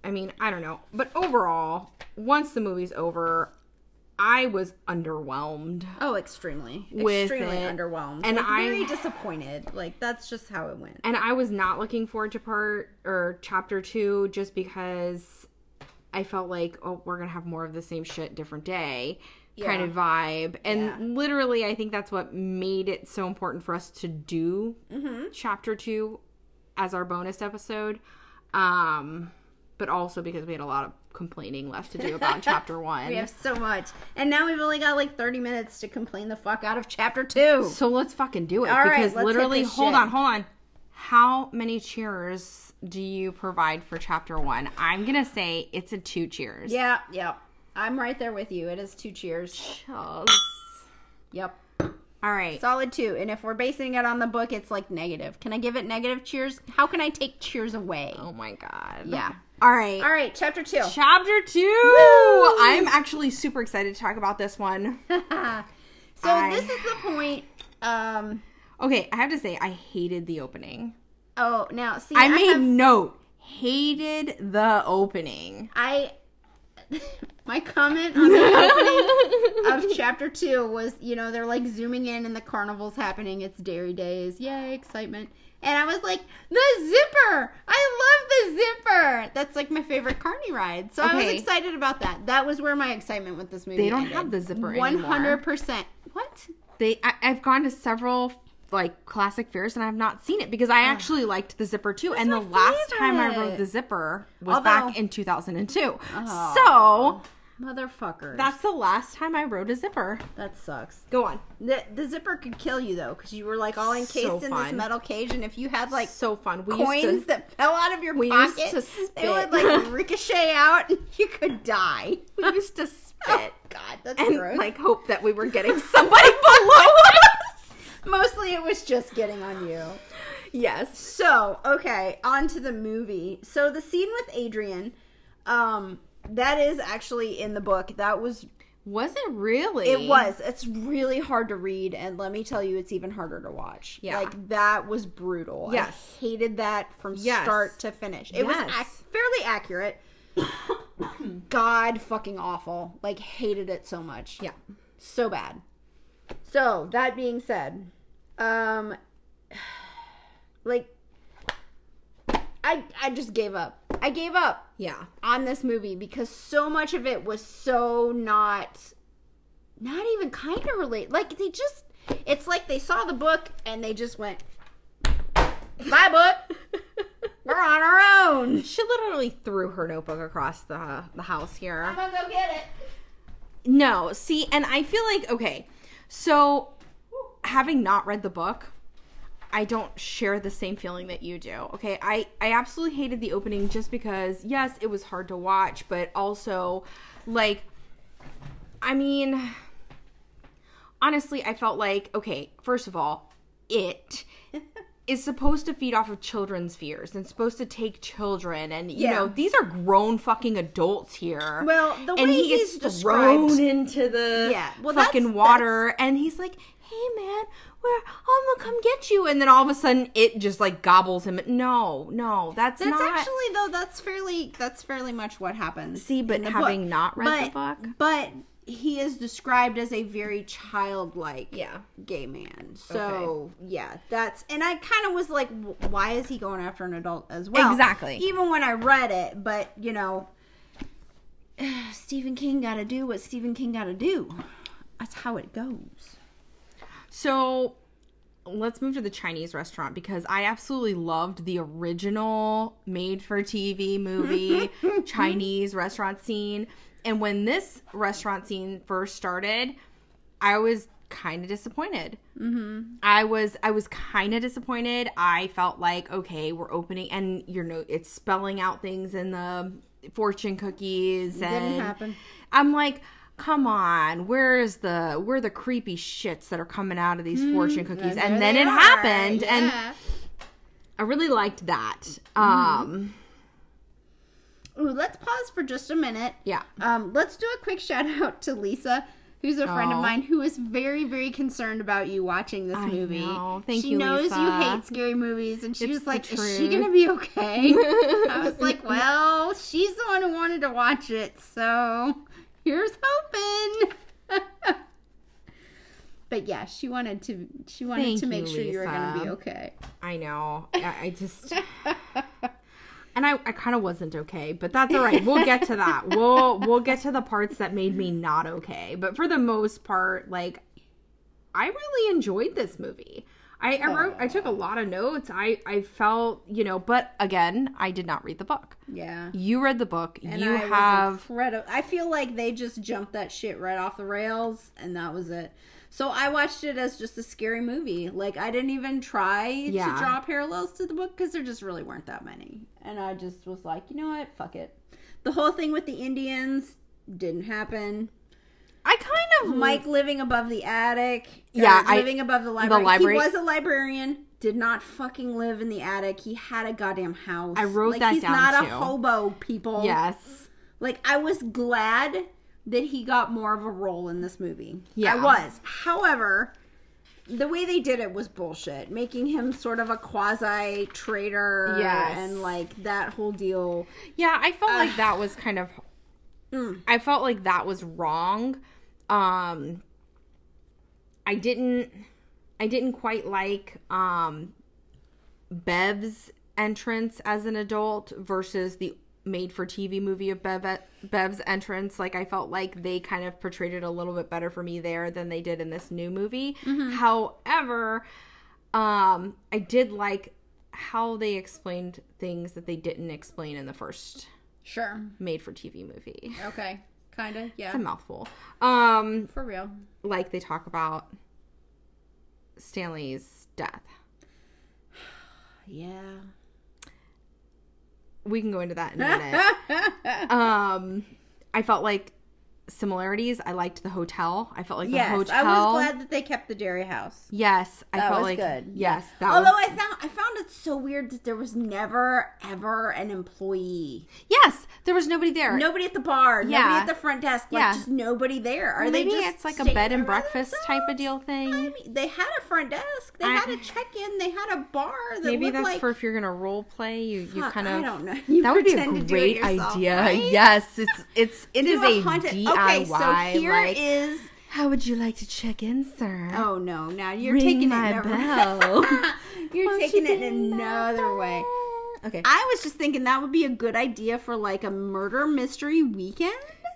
i mean i don't know but overall once the movie's over i was underwhelmed Oh, extremely. Extremely it. underwhelmed. And like, I- very disappointed. Like that's just how it went. and i was not looking forward to part or chapter two just because i felt like oh we're gonna have more of the same shit different day kind of vibe and Yeah. literally i think that's what made it so important for us to do Mm-hmm. chapter two as our bonus episode um but also because we had a lot of complaining left to do [LAUGHS] about chapter one We have so much. And now we've only got like 30 minutes to complain the fuck out of chapter 2. So let's fucking do it All right, because hit literally, hold shit. on, hold on. How many cheers do you provide for chapter one? I'm gonna say it's a two cheers. Yeah, yeah. I'm right there with you. It is two cheers. Cheers. Yep. All right. Solid two. And if we're basing it on the book, it's like negative. Can I give it negative cheers? How can I take cheers away? oh my god. Yeah. All right. All right, chapter two. Chapter two. I'm actually super excited to talk about this one. [LAUGHS] so I- this is the point. Um. Okay, I have to say I hated the opening. Oh, now see, I made have- note. Hated the opening. I [LAUGHS] my comment on the opening of [LAUGHS] chapter two was, you know, they're like zooming in and the carnival's happening. It's Derry days. Yay, excitement. And I was like, the zipper! I love the zipper! That's like my favorite carny ride. So I was excited about that. That was where my excitement with this movie They don't have the zipper anymore. hundred percent. What? They, I, I've gone to several like classic fairs and I've not seen it because I actually liked the zipper too. And the my last time I favorite. rode the zipper was Although- back in 2002. Oh. So Motherfuckers. that's the last time I rode a zipper. that sucks. Go on. The, the zipper could kill you though, because you were like all encased So in this fun. metal cage, and if you had like so fun. We coins used to, that fell out of your we pocket, used to they would spit. like [LAUGHS] ricochet out, and you could die. we used to [LAUGHS] Oh spit God, that's and gross. like hope that we were [LAUGHS] getting somebody below us. Mostly, it was just getting on you. Yes. So, okay, on to the movie. So the scene with Adrian, um, that is actually in the book. That was Was it really? It was. It's really hard to read, and let me tell you, it's even harder to watch. Yeah. Like that was brutal. Yes. I hated that from Yes. start to finish. It was ac- fairly accurate. [COUGHS] God fucking awful. Like hated it so much. Yeah. So bad. So that being said, um, [SIGHS] like I I just gave up. I gave up Yeah. on this movie because so much of it was so not not even kind of related like they just it's like they saw the book and they just went bye book [LAUGHS] we're on our own She literally threw her notebook across the the house here. i'm gonna go get it No, see, and I feel like okay, so having not read the book, I don't share the same feeling that you do. Okay, I I absolutely hated the opening just because yes, it was hard to watch, but also like I mean honestly, I felt like okay, first of all, it is supposed to feed off of children's fears and supposed to take children. And you Yeah. know these are grown fucking adults here. Well the way and he he's gets thrown into the Yeah, well, that's- fucking water and he's like hey man where i'm gonna come get you. And then all of a sudden it just like gobbles him. No no that's, that's not actually though that's fairly that's fairly much what happens See, but having book. not read the book- but he is described as a very childlike Yeah. gay man. So yeah that's and i kind of was like why is he going after an adult as well? Exactly. even when i read it but you know [SIGHS] stephen king gotta do what stephen king gotta do. That's how it goes. So let's move to the chinese restaurant because i absolutely loved the original made for tv movie [LAUGHS] chinese restaurant scene and when this restaurant scene first started i was kind of disappointed mm-hmm. I was I was kind of disappointed. I felt like okay, we're opening and you know it's spelling out things in the fortune cookies and didn't happen. I'm like, come on, where is the where are the creepy shits that are coming out of these mm-hmm. fortune cookies? And then it are. happened and I really liked that. Mm-hmm. Um Ooh, let's pause for just a minute yeah. Um, let's do a quick shout out to Lisa, who's a friend of Oh. mine who is very, very concerned about you watching this I movie. know. Thank she you, She knows Lisa. you hate scary movies, and she It's was like, "Is she gonna be okay?" I was like, [LAUGHS] "Well, she's the one who wanted to watch it, so here's hoping." [LAUGHS] but yeah, she wanted to. She wanted Thank to make you, sure you were gonna be okay. I know. I, I just [LAUGHS] and I, I kind of wasn't okay, but that's all right. We'll get to that. [LAUGHS] We'll we'll get to the parts that made me not okay. But for the most part, like I really enjoyed this movie. I, I wrote I took a lot of notes. I I felt, you know, but again, I did not read the book. Yeah. You read the book. And you I have incredible. I feel like they just jumped that shit right off the rails, and that was it. So I watched it as just a scary movie. Like I didn't even try Yeah. to draw parallels to the book because there just really weren't that many. And I just was like, you know what, fuck it. The whole thing with the Indians didn't happen. I kind of Mike living above the attic. Yeah, I- living above the library. library- He was a librarian. Did not fucking live in the attic. He had a goddamn house. I wrote like, that he's down, not too. a hobo, people. Yes. Like I was glad that he got more of a role in this movie. Yeah. I was. However, the way they did it was bullshit, making him sort of a quasi traitor Yes. and like that whole deal. Yeah, I felt like that was kind of I felt like that was wrong. Um I didn't I didn't quite like um Bev's entrance as an adult versus the made for TV movie of Bev, Bev's entrance. Like I felt like they kind of portrayed it a little bit better for me there than they did in this new movie. However, um I did like how they explained things that they didn't explain in the first Sure. made for TV movie. Okay. Kind of. [LAUGHS] Yeah. It's a mouthful. Um For real. like they talk about Stanley's death. [SIGHS] Yeah. We can go into that in a minute. [LAUGHS] um, I felt like similarities. I liked the hotel. I felt like the yes, hotel. I was glad that they kept the Derry house. Yes, I That felt was like good. Yes, that Although was. I found I found it so weird that there was never ever an employee. yes, there was nobody there. Nobody at the bar. Nobody Yeah. at the front desk. Like Yeah. just nobody there. Are Well, they maybe it's like a bed and breakfast type of deal thing. I mean, they had a front desk. They I- had a check-in. They had a bar. That maybe that's like, for if you're gonna role play. You you Fuck, kind of I don't know. [LAUGHS] You that would be a pretend to do it great yourself, idea. right? Yes, it's it's it is a haunted- DIY. Okay, so here like, is- how would you like to check in, sir? Oh no! Now you're Ring taking my it. bell. [LAUGHS] you're Won't taking you it in another way. Okay. I was just thinking that would be a good idea for like a murder mystery weekend.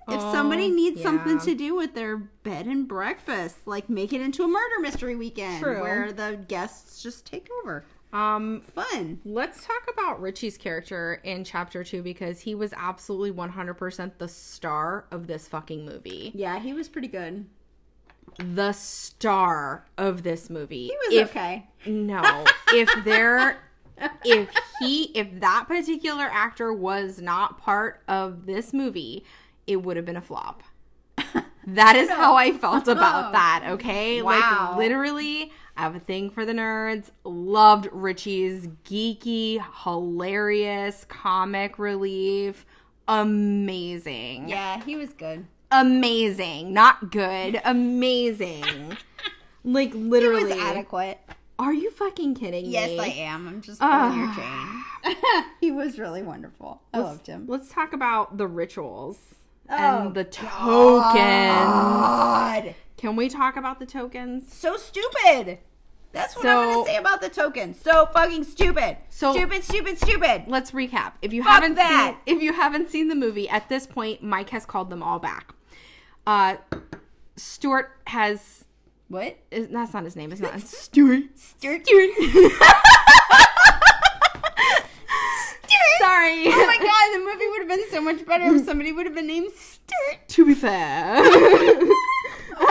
If Oh, somebody needs something yeah. to do with their bed and breakfast, like make it into a murder mystery weekend True. where the guests just take over. Um, Fun. let's talk about Richie's character in chapter two because he was absolutely 100% the star of this fucking movie. Yeah, he was pretty good. The star of this movie. He was if, okay. No, if [LAUGHS] there, if he, if that particular actor was not part of this movie, it would have been a flop. [LAUGHS] That is how I felt about [LAUGHS] that, okay? Wow. Like, literally, I have a thing for the nerds. Loved Richie's geeky, hilarious comic relief. Amazing. Yeah, he was good. Amazing. Not good. [LAUGHS] Amazing. like, literally. adequate. Are you fucking kidding Yes, me? Yes, I am. I'm just pulling your Ah. chain. [LAUGHS] he was really wonderful. I loved him. Let's talk about the rituals Oh, and the tokens. God. Can we talk about the tokens? So stupid. That's what I'm gonna say about the tokens. So fucking stupid. So- stupid, stupid, stupid. Let's recap. If you Fuck haven't that. seen if you haven't seen the movie, at this point Mike has called them all back. Uh Stuart has What? is, that's not his name, it's not [LAUGHS] Stuart. Stuart. Stuart. Sorry. Oh my god, the movie would have been so much better if somebody would have been named Stuart. to be fair. [LAUGHS]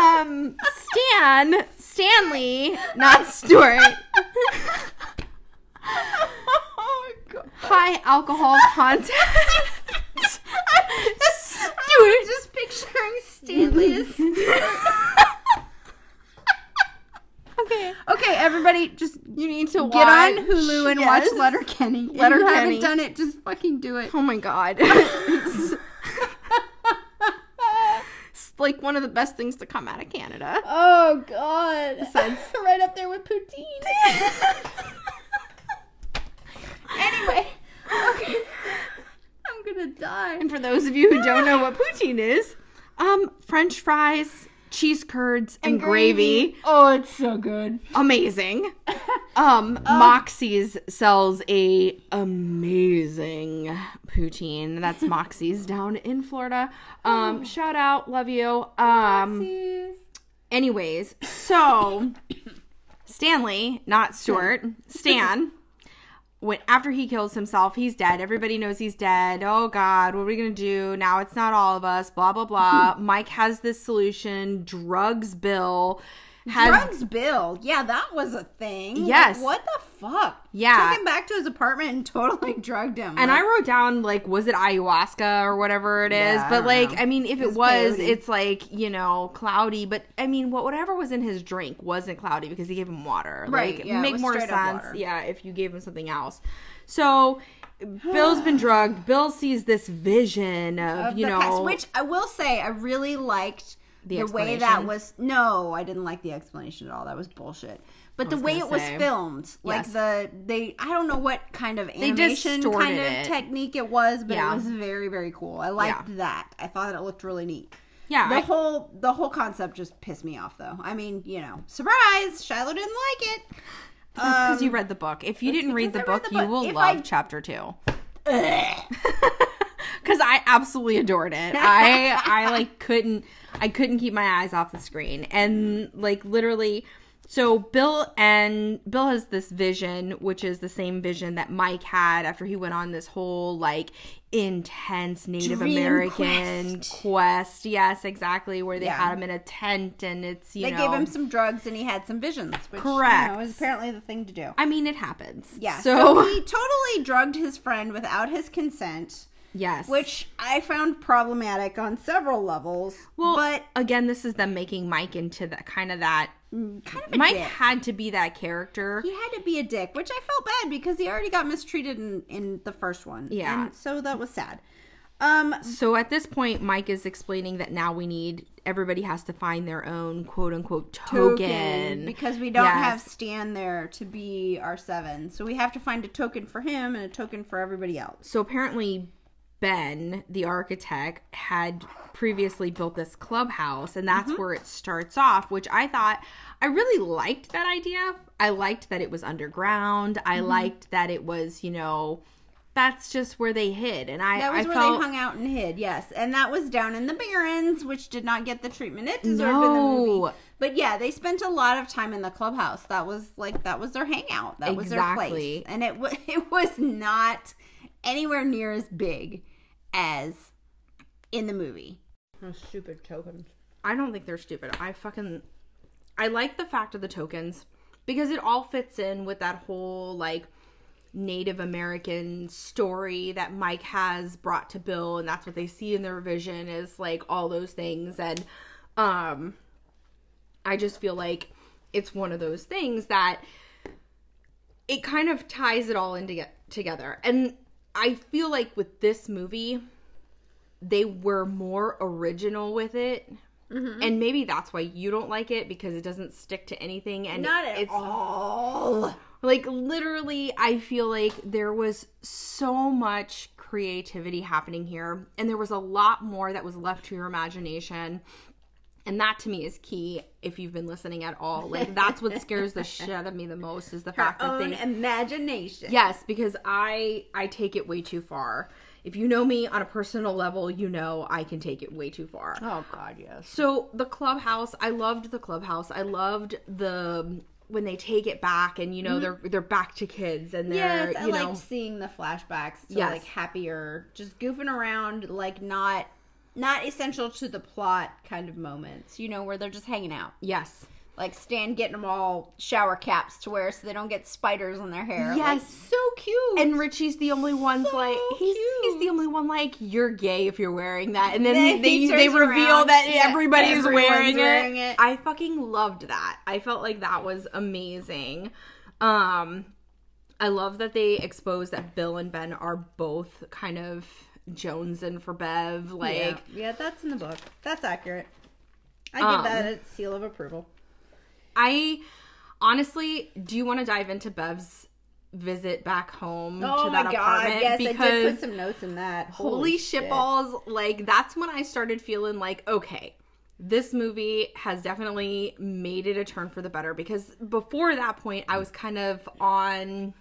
um Stan Stanley, not Stuart. oh god. high alcohol content. [LAUGHS] Stuart. just picturing Stanley as okay. Okay, everybody, just You need to get on Hulu and Yes. watch Letterkenny. If Letterkenny. you haven't done it, just fucking do it. Oh my god. [LAUGHS] like one of the best things to come out of Canada. Oh god. Besides- [LAUGHS] right up there with poutine. [LAUGHS] anyway, okay. I'm gonna die. And for those of you who don't know what poutine is, um, French fries, cheese curds, and, gravy. Oh, it's so good. Amazing. [LAUGHS] Um, Moxie's sells a amazing poutine. That's [LAUGHS] Moxie's down in Florida. Um, shout out, love you. Um, anyways, so [COUGHS] Stanley, not Stuart, Stan, [LAUGHS] when after he kills himself, he's dead. Everybody knows he's dead. Oh God, what are we gonna do now? It's not all of us. Blah blah blah. [LAUGHS] Mike has this solution. Drugs Bill. Has Drugs Bill. Yeah, that was a thing. Like, Yes. what the fuck? Yeah. Took him back to his apartment and [LAUGHS] totally drugged him. And Like, I wrote down like, was it ayahuasca or whatever it is? Yeah, but don't like, know. I mean, if it It's was, it's like you know cloudy. But I mean, what whatever was in his drink wasn't cloudy because he gave him water. Right, Like, yeah, it make more sense. Yeah, if you gave him something else. So. Bill's been drugged. Bill sees this vision of, of you know, past, which I will say, I really liked The the, way that was. No, I didn't like the explanation at all. That was bullshit. but the way it was filmed, like Yes. the they, I don't know what kind of animation kind of it. technique it was, but Yeah. it was very very cool. I liked Yeah. that. I thought it looked really neat. Yeah, The I- whole the whole concept just pissed me off though. I mean, you know, surprise, Shiloh didn't like it. because you Um, read the book. If you didn't read the I read book, you will If love I- chapter two. [LAUGHS] Because I absolutely adored it. I I like couldn't I couldn't keep my eyes off the screen and like literally. So Bill and Bill has this vision, which is the same vision that Mike had after he went on this whole like intense Native Dream American quest. quest. Yes, exactly. Where they Yeah. had him in a tent and it's you know they know. gave him some drugs and he had some visions, which Correct. you know, is apparently the thing to do. I mean, it happens. Yeah. So, So, he [LAUGHS] totally drugged his friend without his consent, yes. which I found problematic on several levels. well, but again, this is them making Mike into that kind of that. kind of a Mike dick. had to be that character. He had to be a dick, which I felt bad because he already got mistreated in, in the first one. Yeah. And so that was sad. Um, So at this point, Mike is explaining that now we need everybody has to find their own quote unquote token. token because we don't Yes. have Stan there to be our seven, so we have to find a token for him and a token for everybody else. So apparently, Ben, the architect, had previously built this clubhouse, and that's mm-hmm. where it starts off. Which I thought I really liked that idea. I liked that it was underground. I mm-hmm. liked that it was, you know, that's just where they hid, and I That was I where felt they hung out and hid, yes, and that was down in the Barrens, which did not get the treatment it deserved in the movie. But yeah, they spent a lot of time in the clubhouse. That was like that was their hangout. That was their place, and it wa- [LAUGHS] it was not anywhere near as big as in the movie. stupid tokens. I don't think they're stupid. I fucking I like the fact of the tokens because it all fits in with that whole like Native American story that Mike has brought to Bill and that's what they see in their vision is like all those things and um I just feel like it's one of those things that it kind of ties it all in to together. And I feel like with this movie they were more original with it. Mm-hmm. And maybe that's why you don't like it because it doesn't stick to anything and Not at it's all. like literally I feel like there was so much creativity happening here and there was a lot more that was left to your imagination. And that to me is key if you've been listening at all. Like that's what scares the shit out of me the most is the fact that they imagination. Yes, because I I take it way too far. If you know me on a personal level, you know I can take it way too far. Oh God, yes. So the clubhouse, I loved the clubhouse. I loved the when they take it back and you know mm-hmm. they're they're back to kids and they're Yes, I you liked know seeing the flashbacks to Yes. like happier, just goofing around, like not not essential to the plot kind of moments. You know, where they're just hanging out, yes. like Stan getting them all shower caps to wear so they don't get spiders on their hair. Like, Yes. so cute. And Richie's the only one's So like he's he's the only one like you're gay if you're wearing that, and then Then they he they reveal around, that yeah, everybody's everyone's wearing, wearing it. it. I fucking loved that. I felt like that was amazing. Um, I love that they expose that Bill and Ben are both kind of jonesing for Bev. Like, yeah. yeah, that's in the book. That's accurate. I Um, give that a seal of approval. I honestly do you want to dive into Bev's visit back home Oh to my that god, apartment yes, I did put some notes in that. holy shit balls like that's when i started feeling like okay this movie has definitely made it a turn for the better because before that point i was kind of on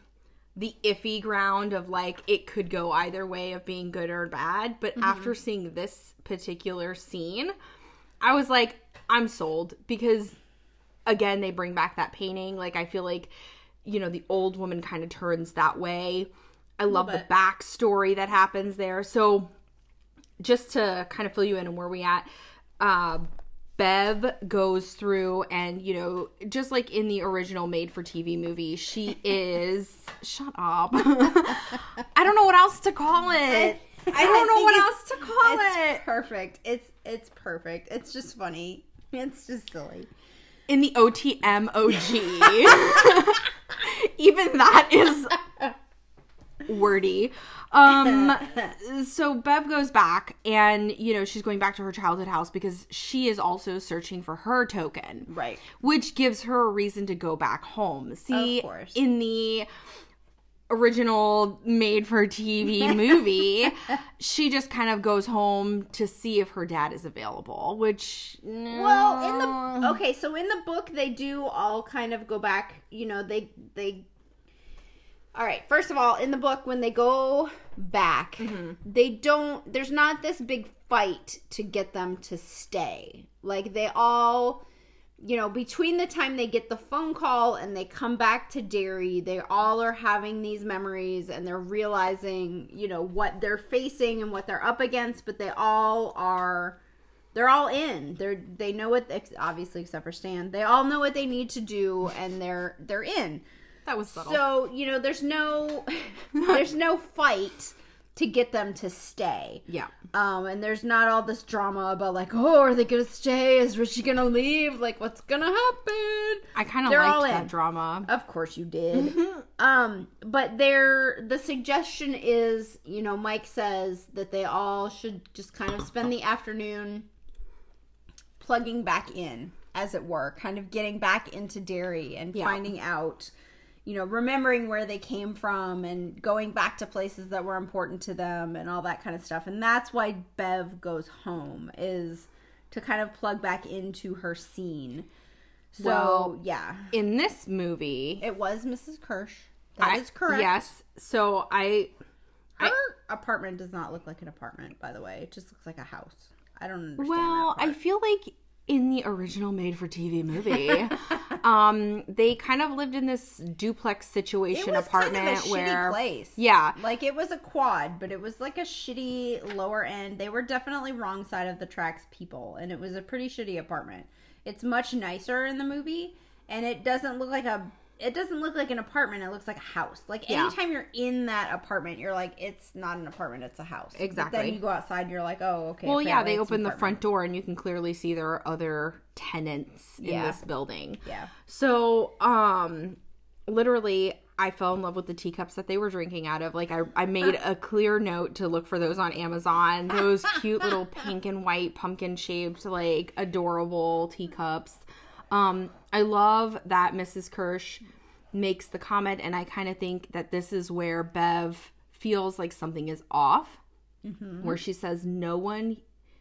the iffy ground of like it could go either way of being good or bad. But after seeing this particular scene i was like i'm sold. Because again they bring back that painting. Like i feel like you know the old woman kind of turns that way. I love the backstory that happens there. So just to kind of fill you in on where we at uh bev goes through and you know just like in the original made for tv movie she [LAUGHS] is shut up [LAUGHS] i don't know what else to call it i don't know what else to call it's it perfect. It's it's perfect. It's just funny. It's just silly. in the OTM OG. [LAUGHS] Even that is wordy. Um, [LAUGHS] so Bev goes back, and you know she's going back to her childhood house because she is also searching for her token, Right. Which gives her a reason to go back home. See, course. in the original made for TV [LAUGHS] movie, she just kind of goes home to see if her dad is available, which Well, in the okay, so in the book they do all kind of go back. You know, they they. All right. First of all, in the book, when they go back, mm-hmm. they don't. There's not this big fight to get them to stay. Like they all, you know, between the time they get the phone call and they come back to Derry, they all are having these memories and they're realizing, you know, what they're facing and what they're up against. But they all are they're all in. They're they know what obviously except for Stan. They all know what they need to do and they're they're in. That was subtle. So, you know, there's no [LAUGHS] there's no fight to get them to stay. yeah. Um and there's not all this drama about like, oh, are they going to stay? Is Richie going to leave? Like what's going to happen? I kind of liked that in. drama. Of course you did. um, but there the suggestion is, you know, Mike says that they all should just kind of spend the afternoon plugging back in, as it were, kind of getting back into Derry and Yeah. finding out, you know, remembering where they came from and going back to places that were important to them and all that kind of stuff. And that's why Bev goes home is to kind of plug back into her scene. So, Well, yeah. In this movie, It was Mrs. Kersh. That is I- correct. Yes. So I Her apartment does not look like an apartment, by the way. It just looks like a house. I don't understand. Well, I feel like in the original made for TV movie, [LAUGHS] um, they kind of lived in this duplex it situation was apartment kind of a where shitty place. Yeah. like it was a quad, but it was like a shitty lower end. They were definitely wrong side of the tracks people, and it was a pretty shitty apartment. It's much nicer in the movie, and it doesn't look like a. It doesn't look like an apartment. It looks like a house. Like Yeah. anytime you're in that apartment, you're like, it's not an apartment. It's a house. But Exactly. then you go outside, you're like, oh, okay. Well, yeah, they open the front door and you can clearly see there are other tenants in Yeah. this building. Yeah. So, um, literally, I fell in love with the teacups that they were drinking out of. Like, I, I made [LAUGHS] a clear note to look for those on Amazon. Those cute little [LAUGHS] pink and white pumpkin shaped, like, adorable teacups. Um, I love that Mrs. Kersh makes the comment, and I kind of think that this is where Bev feels like something is off, where she says, No one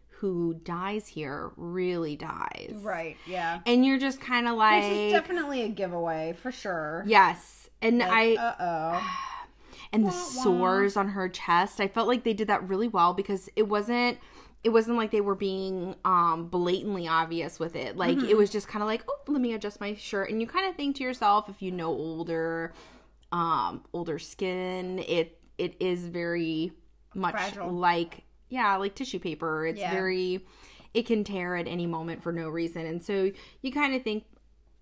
who dies here really dies. Right. Yeah. And you're just kind of like, This is definitely a giveaway for sure. Yes. And I Uh oh. [SIGHS] and the sores on her chest, I felt like they did that really well because it wasn't it wasn't like they were being um blatantly obvious with it. Like Mm-hmm. it was just kind of like, "Oh, let me adjust my shirt." And you kind of think to yourself if you know older um older skin, it it is very much Fragile. like yeah, like tissue paper. It's Yeah. very it can tear at any moment for no reason. And so you kind of think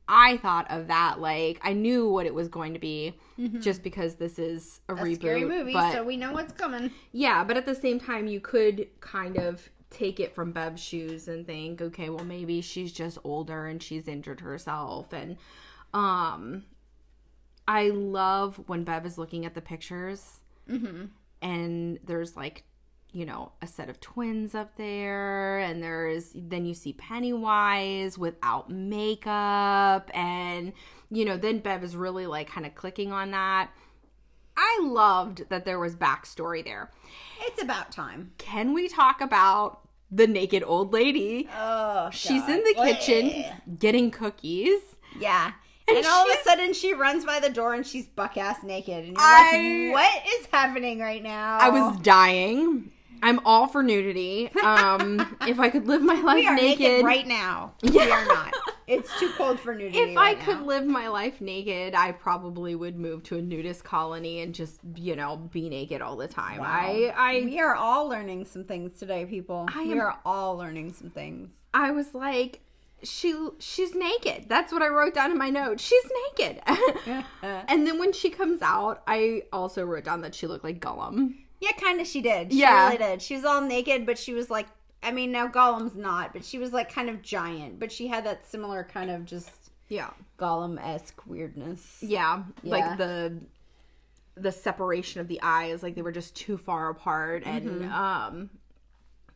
I thought of that like I knew what it was going to be just because this is a, Mm-hmm. A reboot. scary movie, but so we know what's coming. yeah, but at the same time you could kind of take it from Bev's shoes and think, okay, well maybe she's just older and she's injured herself and um I love when Bev is looking at the pictures and there's like you know a set of twins up there and there's then you see pennywise without makeup and you know then bev is really like kind of clicking on that i loved that there was backstory there It's about time. can we talk about the naked old lady Oh, she's God. in the kitchen getting cookies Yeah. And And, all of a sudden, she runs by the door and she's buck ass naked, and you're I- like, "What is happening right now?" i was dying i'm all for nudity um [LAUGHS] if i could live my life We are naked, naked right now. We are not. It's too cold for nudity. if I could now. live my life naked, I probably would move to a nudist colony and just, you know, be naked all the time. I I we are all learning some things today, people. I we am- are all learning some things. I was like she she's naked. That's what I wrote down in my note. She's naked. [LAUGHS] [LAUGHS] and then when she comes out, I also wrote down that she looked like Gollum. Yeah, kind of. She did. She Yeah. really did. She was all naked, but she was like, I mean, now Gollum's not, but she was like kind of giant, but she had that similar kind of just Yeah. Gollum esque weirdness. Yeah, Yeah. like the the separation of the eyes, like they were just too far apart, and Mm-hmm. um,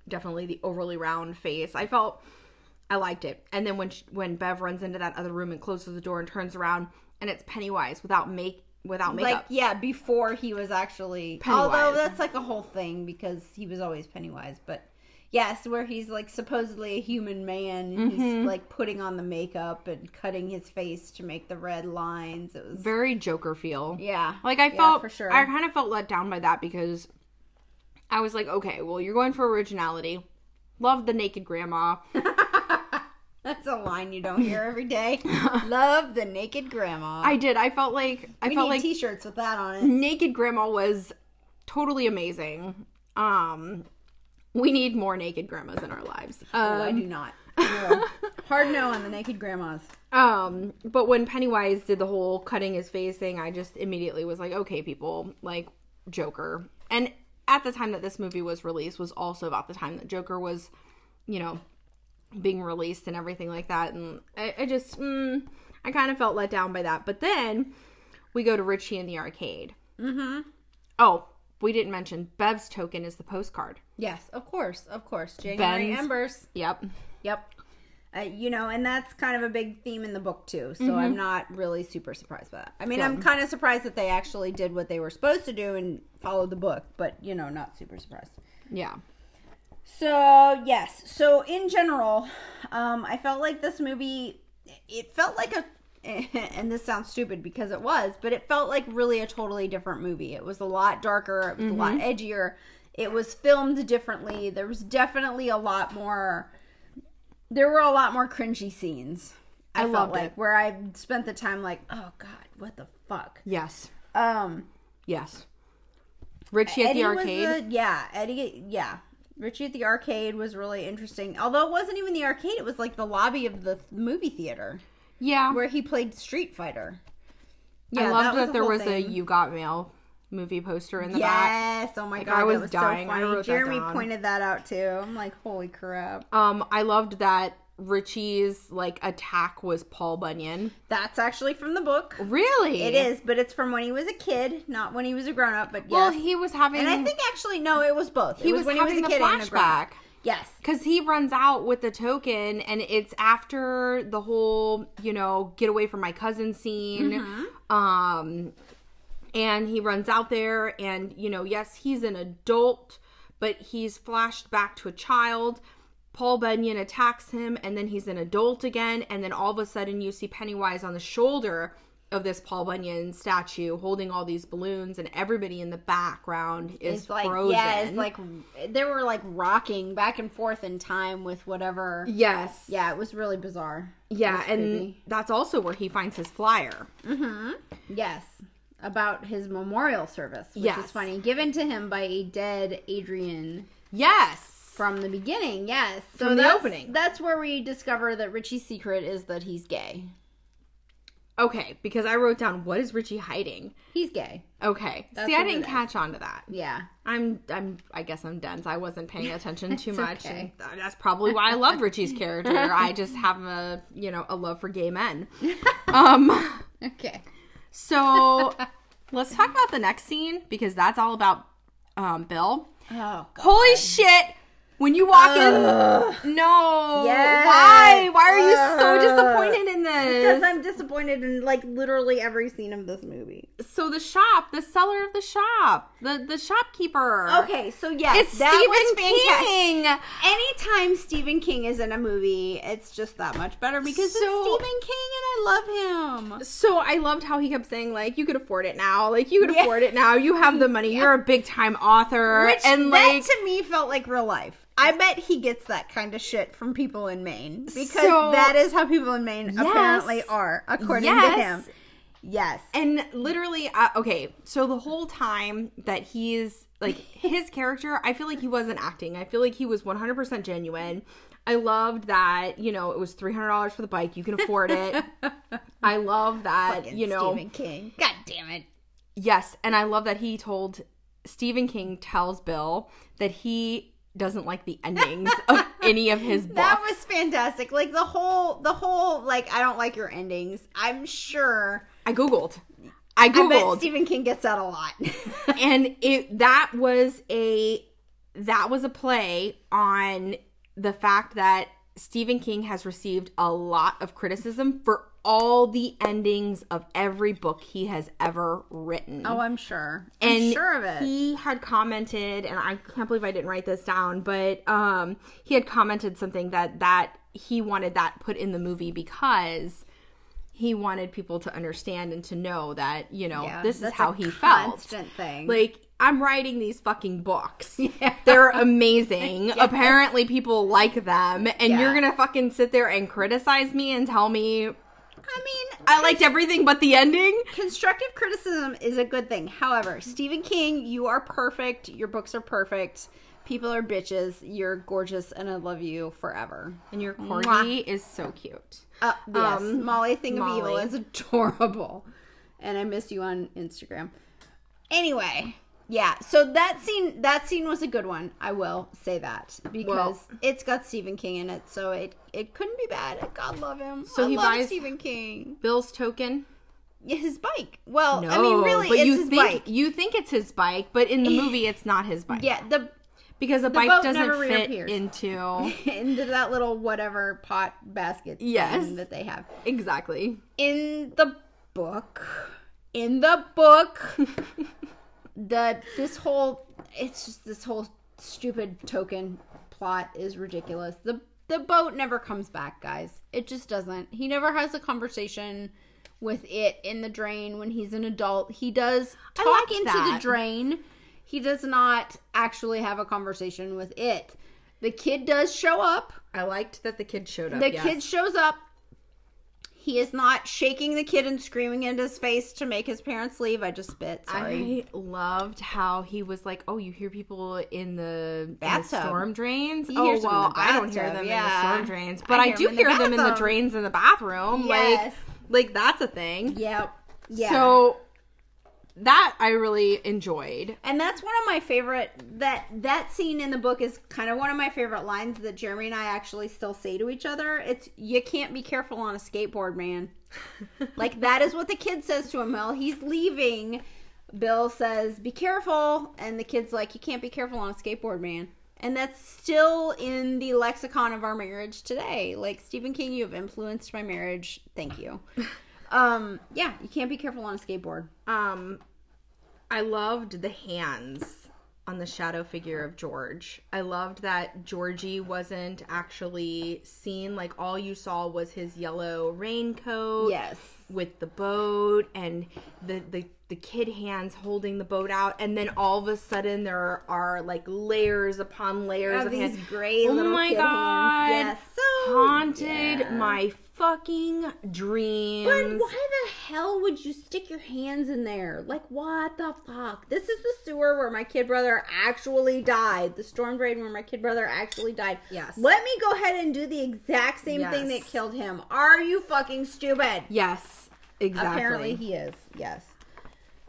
definitely the overly round face. I felt I liked it. And then when she, when Bev runs into that other room and closes the door and turns around, and it's Pennywise without make without makeup. Like yeah, before he was actually Pennywise. Although that's like a whole thing because he was always Pennywise, but yes, where he's like supposedly a human man and Mm-hmm. he's like putting on the makeup and cutting his face to make the red lines. It was Very Joker feel. yeah. Like I Yeah, felt for sure. I kind of felt let down by that because I was like, okay, well you're going for originality. Love the naked grandma. [LAUGHS] That's a line you don't hear every day. [LAUGHS] Love the naked grandma. I did. I felt like I we felt need like t-shirts with that on it. naked grandma was totally amazing. Um we need more naked grandmas in our lives. Oh, I Um, do not. No. [LAUGHS] Hard no on the naked grandmas. Um, but when Pennywise did the whole cutting his face thing, I just immediately was like, okay, people, like Joker. And at the time that this movie was released was also about the time that Joker was, you know, being released and everything like that. And I, I just, mm, I kind of felt let down by that. But then we go to Richie in the arcade. Mm-hmm. Oh, we didn't mention Bev's token is the postcard. Yes, of course, of course. January Ben's- Embers. Yep. Yep. Uh, you know, and that's kind of a big theme in the book too. So Mm-hmm. I'm not really super surprised by that. I mean, I'm kind of surprised that they actually did what they were supposed to do and followed the book, but you know, not super surprised. Yeah. So yes, so in general, um, I felt like this movie. It felt like a, [LAUGHS] and this sounds stupid because it was, but it felt like really a totally different movie. It was a lot darker, it was a lot edgier. It was filmed differently. There was definitely a lot more. There were a lot more cringy scenes. I, I felt like it. where I spent the time like, oh god, what the fuck. Yes. Um, Yes. Richie at the arcade. The, yeah, Eddie. Yeah, Richie at the arcade was really interesting. Although it wasn't even the arcade; it was like the lobby of the movie theater yeah. where he played Street Fighter. I loved that, the there was a "You Got Mail" movie poster in the back. Yes! Oh my Like, god, I was that was dying. so funny. that Jeremy down. pointed that out too. I'm like, holy crap! Um, I loved that Richie's like attack was Paul Bunyan. That's actually from the book. Really? It is, but it's from when he was a kid, not when he was a grown up. But yes, Well, he was having. and I think actually no, it was both. he it was, when having he was the a kid grown up. flashback. Yes. Because he runs out with the token, and it's after the whole, you know, get away from my cousin scene. Mm-hmm. Um, and he runs out there, and, you know, yes, he's an adult, but he's flashed back to a child. Paul Bunyan attacks him, and then he's an adult again, and then all of a sudden you see Pennywise on the shoulder of this Paul Bunyan statue holding all these balloons, and everybody in the background is It's like frozen. yeah, it's like they were like rocking back and forth in time with whatever. yes, Yeah, it was really bizarre. Yeah, and creepy. that's also where he finds his flyer. Mm-hmm. Yes, about his memorial service, which Yes. is funny, given to him by a dead Adrian Yes. From the beginning. Yes, so From the that's, opening. That's where we discover that Richie's secret is that he's gay. Okay, because I wrote down what is Richie hiding? He's gay. Okay. That's See, I didn't catch on to that. Yeah. I'm I'm I guess I'm dense. I wasn't paying [LAUGHS] attention too much. okay. And that's probably why I love Richie's [LAUGHS] character. I just have a, you know, a love for gay men. [LAUGHS] Um Okay. so let's talk about the next scene because that's all about um Bill. Oh. Holy shit! When you walk in, no. Yes. Why? Why are you so disappointed in this? Because? I'm disappointed in like literally every scene of this movie. so the shop, the seller of the shop, the the shopkeeper. Okay, so yes, It's Stephen. King. Anytime Stephen King is in a movie, it's just that much better because So- it's Stephen King and I love him. So I loved how he kept saying like, "You could afford it now. Like you could Yeah. afford it now. You have the money. You're a big time author." Which and like, that to me felt like real life. I bet he gets that kind of shit from people in Maine because So- that is how people in Maine Yes. apparently are, according to him. Yes. and literally, uh, okay. So the whole time that he's like [LAUGHS] his character, I feel like he wasn't acting. I feel like he was 100% genuine. I loved that, you know, it was $300 for the bike. You can afford it. [LAUGHS] I love that, Fucking you know, Stephen King. God damn it. Yes, and I love that he told Stephen King tells Bill that he doesn't like the endings of [LAUGHS] any of his books. That was fantastic. Like the whole, the whole, like I don't like your endings. I'm sure. I googled. I I bet googled Stephen King gets that a lot. [LAUGHS] and it that was a that was a play on the fact that Stephen King has received a lot of criticism for all the endings of every book he has ever written. oh, I'm sure. and I'm sure of it. he had commented and I can't believe I didn't write this down, but um he had commented something that that he wanted that put in the movie because he wanted people to understand and to know that, you know, Yeah, this is how he felt. constant thing. Like I'm writing these fucking books. [LAUGHS] Yeah. They're amazing. [LAUGHS] Apparently people like them and you're going to fucking sit there and criticize me and tell me I mean, I liked everything but the ending? constructive criticism is a good thing. However, Stephen King, you are perfect. Your books are perfect. People are bitches. You're gorgeous, and I love you forever. And your corgi is so cute. Uh, yes, Um, Molly Thing of Evil is adorable, and I miss you on Instagram. Anyway, yeah. So that scene, that scene was a good one. I will say that because Well- it's got Stephen King in it, so it it couldn't be bad. God love him. So I he love buys- Stephen King. Bill's token. Yeah, his bike. Well, No, I mean, really, but it's you his think bike. you think it's his bike, but in the eh. movie it's not his bike. Yeah, the because a bike doesn't fit into [LAUGHS] into that little whatever pot basket thing Yes. that they have exactly. in the book. In the book, [LAUGHS] the this whole it's just this whole stupid token plot is ridiculous. The the boat never comes back, guys. It just doesn't. He never has a conversation with it in the drain when he's an adult. He does talk into that. the drain. He does not actually have a conversation with it. The kid does show up. I liked that the kid showed up. The yes. kid shows up. He is not shaking the kid and screaming into his face to make his parents leave. I just spit. Sorry. I loved how he was like, "Oh, you hear people in the, in the Bathtub. storm drains? He oh, well, I don't hear bathtub, them in the storm drains, but I, hear do them in the hear them in the drains in the bathroom. Yes. Like, like that's a thing. Yep. Yeah. So that I really enjoyed. and that's one of my favorite that that scene in the book is kind of one of my favorite lines that Jeremy and I actually still say to each other. It's you can't be careful on a skateboard, man. [LAUGHS] like that is what the kid says to him while he's leaving. Bill says, "Be careful," and the kid's like, "You can't be careful on a skateboard, man." And that's still in the lexicon of our marriage today. Like Stephen King, you have influenced my marriage. Thank you. [LAUGHS] um, yeah, you can't be careful on a skateboard. Um, I loved the hands on the shadow figure of George. I loved that Georgie wasn't actually seen. Like all you saw was his yellow raincoat. Yes. With the boat and the the the kid hands holding the boat out, and then all of a sudden there are like layers upon layers Of of, these hands. gray oh my god! Yes. So haunted yeah. my fucking dreams. But why the hell would you stick your hands in there? Like, what the fuck? This is the sewer where my kid brother actually died. The storm drain where my kid brother actually died. Yes. Let me go ahead and do the exact same thing that killed him. Are you fucking stupid? Yes, exactly. Apparently he is. Yes.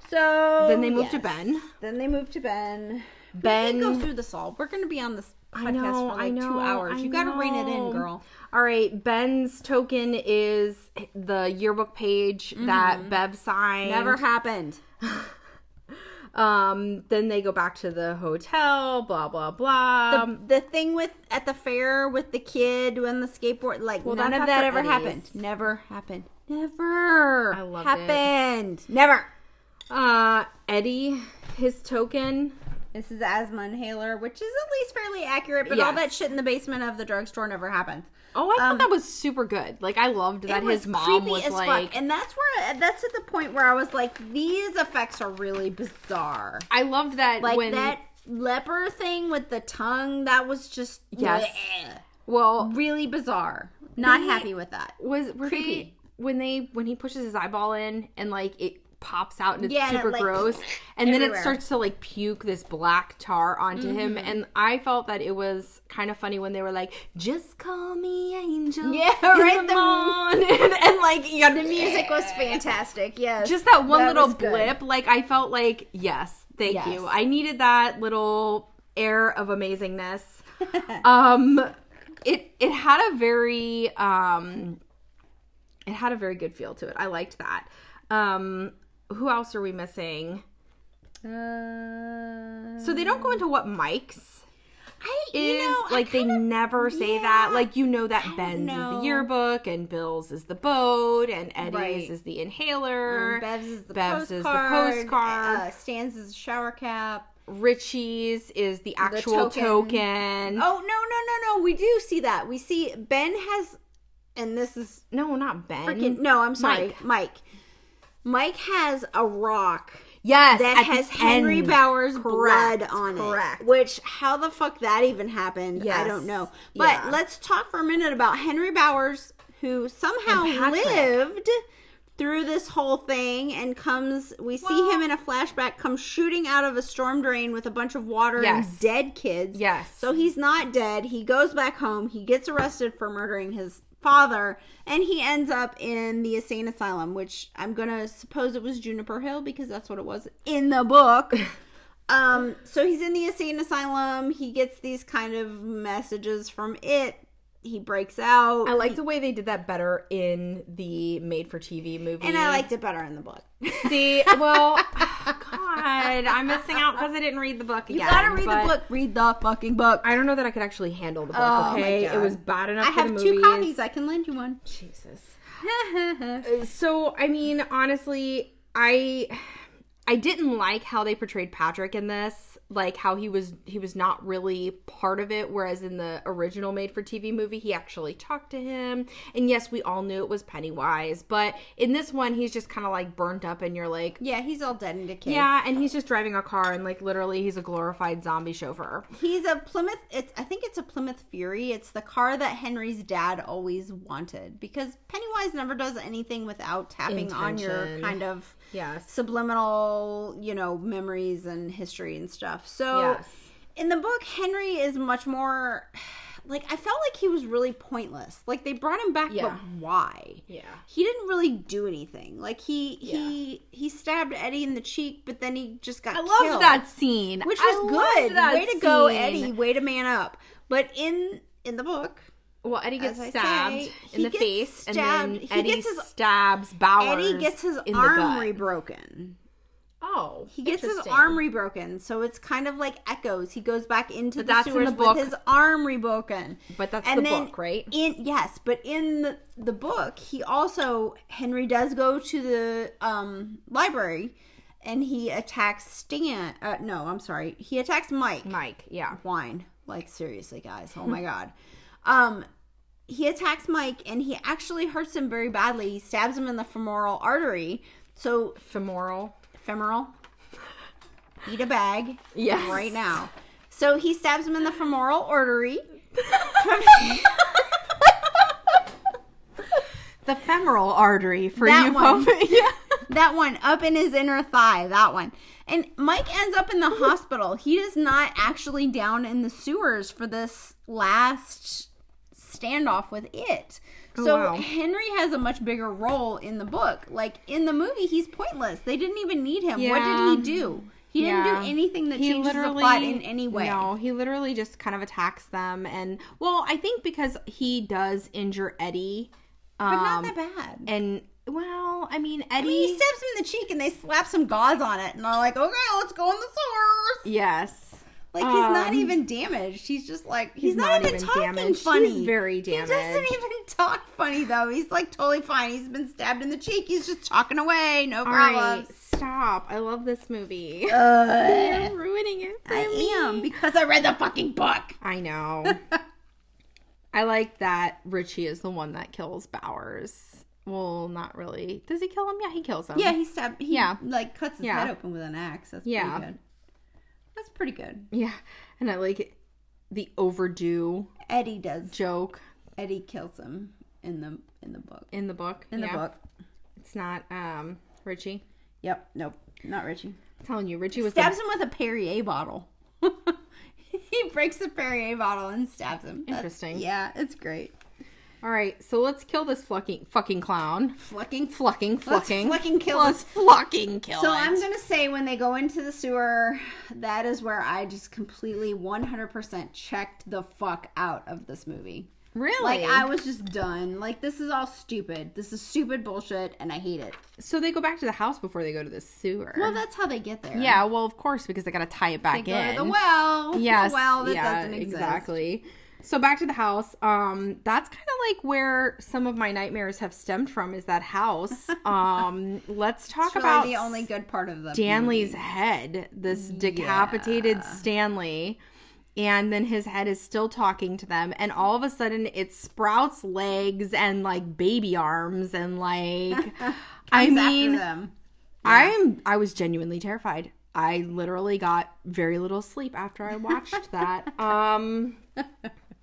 So Then they moved to. Ben. Then they moved to Ben. Ben- go through this all. We're gonna be on this podcast I know, for like know, two hours. I you gotta rein it in, girl. All right, Ben's token is the yearbook page that Bev signed. Mm-hmm. Never happened. [LAUGHS] Um, then they go back to the hotel. Blah blah blah. the, the thing with at the fair with the kid and the skateboard, like Well, none of that ever Eddie's. happened. Never happened. Never. I loved it. happened. Never. uh, Eddie, his token. This is asthma inhaler, which is at least fairly accurate, but all that shit in the basement of the drugstore never happened. Oh, I thought Um, that was super good. Like I loved that his mom creepy was as like. fuck, and that's where that's at the point where I was like, these effects are really bizarre. I loved that Like when that leper thing with the tongue, that was just Yes. bleh. well really bizarre. Not happy with that. was Creepy. when they when he pushes his eyeball in and like it pops out and it's Yeah, super like, gross. [LAUGHS] And then it starts to like puke this black tar onto him. Mm-hmm. and i felt that it was kind of funny when they were like just call me angel. Yeah, [LAUGHS] right, the the- [LAUGHS] morning." and, like you got The music was fantastic. Yes, just that one That little blip like i felt like yes thank Yes. you. I needed that little air of amazingness. Um it it had a very um it had a very good feel to it. I liked that. Um who else are we missing? Uh, So they don't go into what Mike's I, is. know, like they kind of- never say yeah. that. Like you know that Ben's is the yearbook and Bill's is the boat and Eddie's Right. is the inhaler. Um, Bev's is the Bev's postcard. is the postcard. Uh, Stan's is the shower cap. Richie's is the actual token. token. Oh no no no no! We do see that. We see Ben has, and this is No, not Ben. freaking no. I'm sorry, Mike. Mike. Mike has a rock Yes, that has Henry end. Bowers' Correct, blood on correct. it. Which how the fuck that even happened? I don't know. But yeah. let's talk for a minute about Henry Bowers, who somehow lived through this whole thing and comes we see him in a flashback come shooting out of a storm drain with a bunch of water Yes. and dead kids. Yes. So he's not dead. He goes back home. He gets arrested for murdering his father and he ends up in the insane asylum, which I'm to suppose it was Juniper Hill because that's what it was in the book. [LAUGHS] um so he's in the insane asylum. He gets these kind of messages from it. He breaks out. I like the way they did that better in the made for TV movie. and I liked it better in the book. [LAUGHS] See, well, God, I'm missing out because I didn't read the book You again. gotta read the book. Read the fucking book. I don't know that I could actually handle the book. Oh, okay, it was bad enough. I for have two copies. I can lend you one. Jesus. [LAUGHS] So, I mean, honestly, I I didn't like how they portrayed Patrick in this, like how he was he was not really part of it whereas in the original made for TV movie he actually talked to him. And yes, we all knew it was Pennywise, but in this one he's just kind of like burnt up and you're like yeah, he's all dead and decayed. yeah, and he's just driving a car and like literally he's a glorified zombie chauffeur. He's a Plymouth. It's I think it's a Plymouth Fury. It's the car that Henry's dad always wanted because Pennywise never does anything without tapping on your kind of Yes. subliminal, you know, memories and history and stuff. So Yes. in the book, Henry is much more [SIGHS] like I felt like he was really pointless. Like they brought him back, Yeah. but why? Yeah. He didn't really do anything. Like he he he stabbed Eddie in the cheek, but then he just got I loved that scene. which I was loved good. Way to go. Eddie. Way to man up. But in in the book, Well, Eddie gets As stabbed say, in the face, and then he Eddie gets his- stabs Bowers. Eddie gets his in arm rebroken. Oh, He gets his arm rebroken, so it's kind of like echoes. He goes back into But the that's in sewers the book. with his arm rebroken. But that's And the book, right? In yes, but in the, the book, he also Henry does go to the um, library, and he attacks Stan. Uh, no, I'm sorry, he attacks Mike. Mike, yeah. wine. Like seriously, guys. Oh my [LAUGHS] god. Um he attacks Mike and he actually hurts him very badly. He stabs him in the femoral artery. So Femoral. femoral eat a bag Yes. right now. So he stabs him in the femoral artery. [LAUGHS] The femoral artery for That you, one. Pope. [LAUGHS] yeah. that one up in his inner thigh, that one. And Mike ends up in the hospital. He is not actually down in the sewers for this last standoff with it. So Oh, wow. Henry has a much bigger role in the book. Like in the movie, he's pointless. They didn't even need him. What did he do? He Yeah. didn't do anything that changes the plot in any way. No, he literally just kind of attacks them, and well, I think because he does injure Eddie, um, But not that bad. and well, I mean Eddie. I mean, he stabs him in the cheek and they slap some gauze on it, and they're like, "Okay, let's go in the sewers." yes, Like he's not Um, even damaged. He's just like he's, he's not, not even, even talking damaged. funny. He's very damaged. He doesn't even [LAUGHS] talk funny though. He's like totally fine. He's been stabbed in the cheek. He's just talking away. No All right, problem. stop. I love this movie. Uh, [LAUGHS] You're ruining it. I me. am because I read the fucking book. I know. [LAUGHS] I like that Richie is the one that kills Bowers. Well, not really. Does he kill him? Yeah, he kills him. Yeah, he stabbed. He Yeah. like cuts his Yeah. head open with an axe. That's Yeah. pretty good. That's pretty good. Yeah. And I like the overdue Eddie does. joke Eddie kills him in the in the book. in the book. In the Yeah. book. It's not um Richie. Yep. Nope. Not Richie. I'm telling you, Richie was Stabs the, him with a Perrier bottle. [LAUGHS] he breaks the Perrier bottle and stabs him. That's- Interesting. yeah, it's great. All right, so let's kill this fucking fucking clown. Flucking. Flucking, Let's flucking. fucking kill Let's fucking kill So it. I'm gonna say when they go into the sewer, that is where I just completely 100% checked the fuck out of this movie. Really? Like I was just done. Like this is all stupid. This is stupid bullshit, and I hate it. so they go back to the house before they go to the sewer. Well, that's how they get there. yeah, well, of course, because they got to tie it they back go in. the well. Yes. the well that yeah, doesn't exist. Exactly. So back to the house. Um, that's kind of like where some of my nightmares have stemmed from. Is that house? [LAUGHS] Um, let's talk really about the only good part of the Stanley's head. This decapitated Stanley. And then his head is still talking to them, and all of a sudden it sprouts legs and like baby arms and like [LAUGHS] I mean them. I'm I was genuinely terrified. I literally got very little sleep after I watched that. [LAUGHS] Um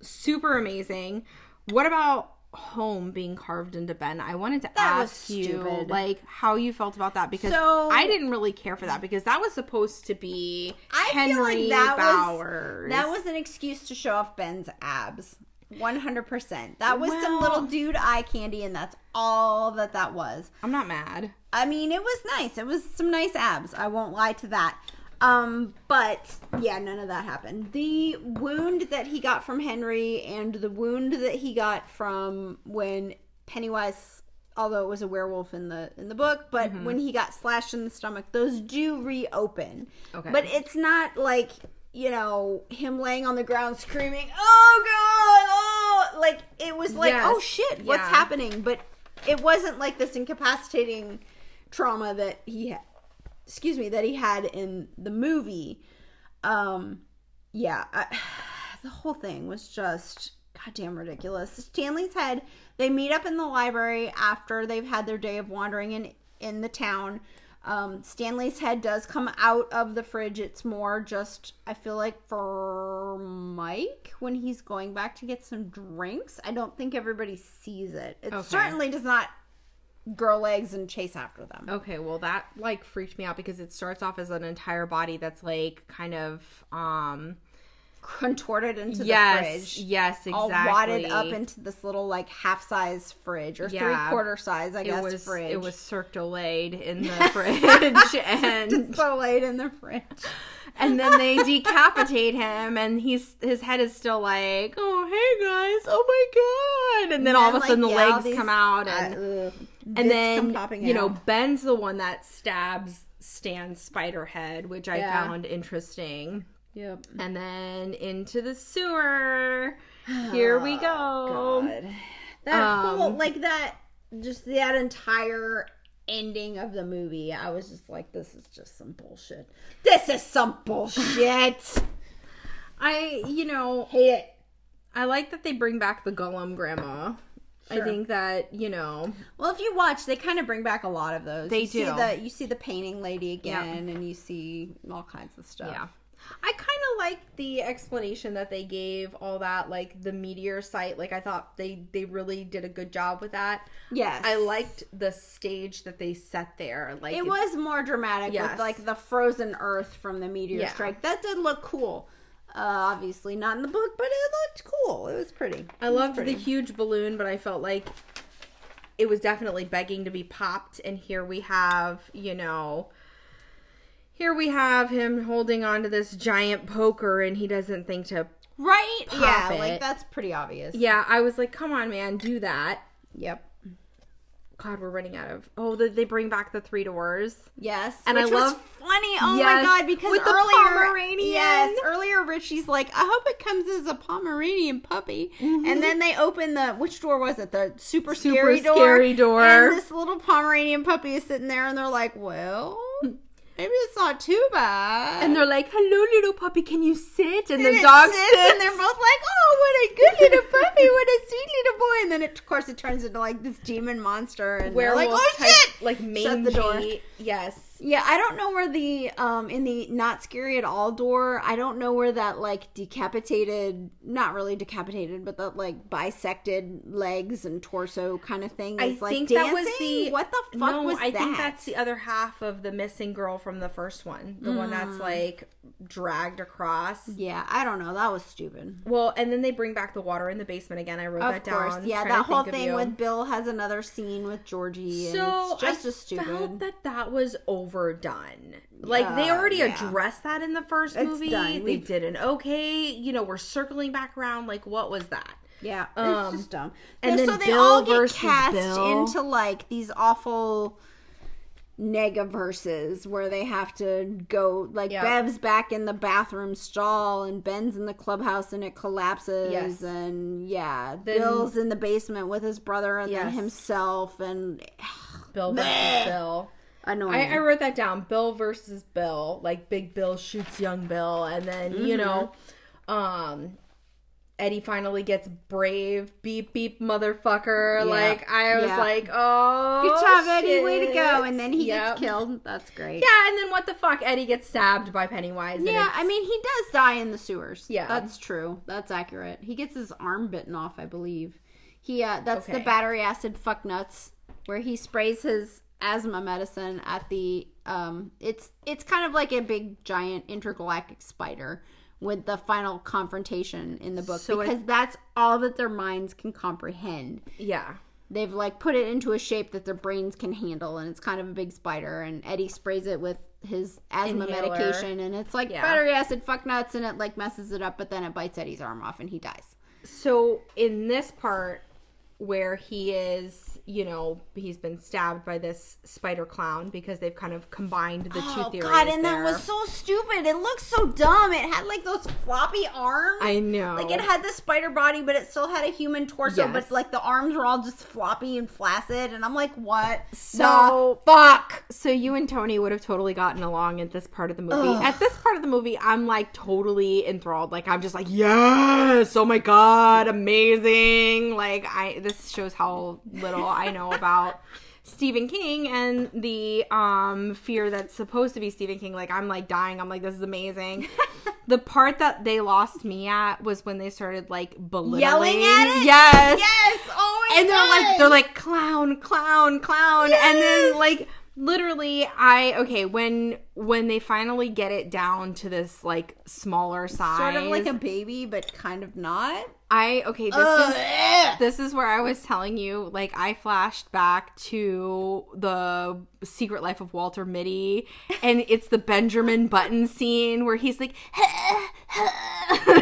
super amazing. What about home being carved into Ben? I wanted to That ask you like how you felt about that because So- I didn't really care for that because that was supposed to be I Henry like that Bowers. was that was an excuse to show off Ben's abs. One hundred percent. That was some little dude eye candy, and that's all that that was. I'm not mad. I mean, it was nice. It was some nice abs. I won't lie to that. Um, but yeah, none of that happened. The wound that he got from Henry and the wound that he got from when Pennywise, although it was a werewolf in the in the book, but when he got slashed in the stomach, those do reopen. Okay. But it's not like you know him laying on the ground screaming, "Oh God!" Oh, like it was like, Yes. "Oh shit, what's Yeah. happening?" But it wasn't like this incapacitating trauma that he had excuse me that he had in the movie. Um yeah I, [SIGHS] the whole thing was just goddamn ridiculous. Stanley's head they meet up in the library after they've had their day of wandering in in the town. Um, stanley's head does come out of the fridge. It's more just i feel like for mike when he's going back to get some drinks. I don't think everybody sees it. It Okay. certainly does not grow legs and chase after them Okay, well that like freaked me out because it starts off as an entire body that's like kind of um contorted into the yes, fridge. yes, exactly. All wadded up into this little like half size fridge or Yeah. three quarter size, I it guess, was fridge. it was circulated in the [LAUGHS] fridge and [LAUGHS] late in the fridge. and then they [LAUGHS] decapitate him and he's his head is still like oh hey guys oh my god and then all of a like, sudden the yeah, legs these- come out uh, and ugh, and then you know out. ben's the one that stabs stan's spider head which i Yeah. found interesting Yep. and then into the sewer here we [SIGHS] go God. That whole Um, like that just that entire ending of the movie, I was just like, this is just some bullshit. This is some bullshit. [LAUGHS] i you know Hate it. i like that they bring back the gollum grandma i think that you know Well, if you watch, they kind of bring back a lot of those. They you See do. the, you see the painting lady again, and you see all kinds of stuff. Yeah. I kind of like the explanation that they gave all that like the meteor site like I thought they they really did a good job with that. Yes. I liked the stage that they set there like it was more dramatic Yes. with like the frozen earth from the meteor Yeah. strike. That did look cool. Uh, obviously not in the book, but it looked cool. It was pretty. I was loved the huge balloon but I felt like it was definitely begging to be popped and here we have, you know, here we have him holding onto this giant poker and he doesn't think to right. yeah, it. like that's pretty obvious. Yeah, I was like, "Come on, man, do that." Yep. God, we're running out of. Oh, they they bring back the three doors. Yes, And I love- funny. Oh Yes, my god! Because with the earlier, Pomeranian. yes, earlier Richie's like, I hope it comes as a Pomeranian puppy, mm-hmm. and then they open the which door was it? The super, Super scary door. scary door. And this little Pomeranian puppy is sitting there, and they're like, well. Maybe it's not too bad. And they're like, "Hello, little puppy, can you sit?" And, And the dog sits, sits, and they're both like, "Oh, what a good little puppy! What a sweet little boy!" And then, it, of course, it turns into like this demon monster, and they're werewolf like, "Oh type, shit!" like Shut mangy. the door. Yes, Yeah, I don't know where the um in the not scary at all door. I don't know where that like decapitated, not really decapitated, but the like bisected legs and torso kind of thing I like think dancing. that was the. what the fuck was that? no, was I that? think that's the other half of the missing girl from the first one, the one Mm. that's like dragged across. yeah, I don't know. That was stupid. Well, and then they bring back the water in the basement again. I wrote Of that course, down. yeah. That whole thing with Bill has another scene with Georgie, and So it's just I as stupid. felt that that was overdone. Like they already yeah. addressed that in the first It's movie. done. They We've- did an okay. You know, we're circling back around. Like, what was that? Yeah, Um, it's just dumb. and No, then so they Bill all get cast Bill. into like these awful nega verses where they have to go like Yep. Bev's back in the bathroom stall and Ben's in the clubhouse and it collapses Yes. and yeah, Then- Bill's in the basement with his brother and then himself and [SIGHS] Bill versus Bill. Annoying. I, I wrote that down. Bill versus Bill. Like Big Bill shoots young Bill, and then you know, um, Eddie finally gets brave. Beep beep, motherfucker. Yeah. Like I was Yeah. like, oh, Good job, Eddie. Way to go. And then he Yep. gets killed. That's great. Yeah, and then what the fuck? Eddie gets stabbed by Pennywise. Yeah, I mean, he does die in the sewers. Yeah. that's true. That's accurate. He gets his arm bitten off, I believe. He uh, that's the battery acid fuck nuts where he sprays his asthma medicine at the um. It's it's kind of like a big giant intergalactic spider with the final confrontation in the book So it- because that's all that their minds can comprehend. yeah. They've like put it into a shape that their brains can handle, and it's kind of a big spider. And Eddie sprays it with his asthma Inhaler. medication, and it's like Yeah. battery acid fuck nuts, and it like messes it up. But then it bites Eddie's arm off, and he dies. So in this part where he is, you know, he's been stabbed by this spider clown because they've kind of combined the two oh, theories. Oh, God! And there. that was so stupid. It looked so dumb. It had like those floppy arms. I know. Like it had the spider body, but it still had a human torso. Yes. But like the arms were all just floppy and flaccid, and I'm like, what? So- the fuck? So you and Tony would have totally gotten along at this part of the movie. Ugh. At this part of the movie, I'm like totally enthralled. Like I'm just like, yes, oh my god, amazing. Like I this shows how little I know about Stephen King and the um fear that's supposed to be Stephen King. Like I'm like dying. I'm like, this is amazing. [LAUGHS] the part that they lost me at was when they started like belittling Yelling at it? Yes. Yes. Oh my and they're like they're like clown clown clown and then like literally i okay when when they finally get it down to this like smaller size sort of like a baby, but kind of not. i okay this Ugh. is this is where i was telling you like i flashed back to the secret life of walter mitty and it's the benjamin button scene where he's like [LAUGHS]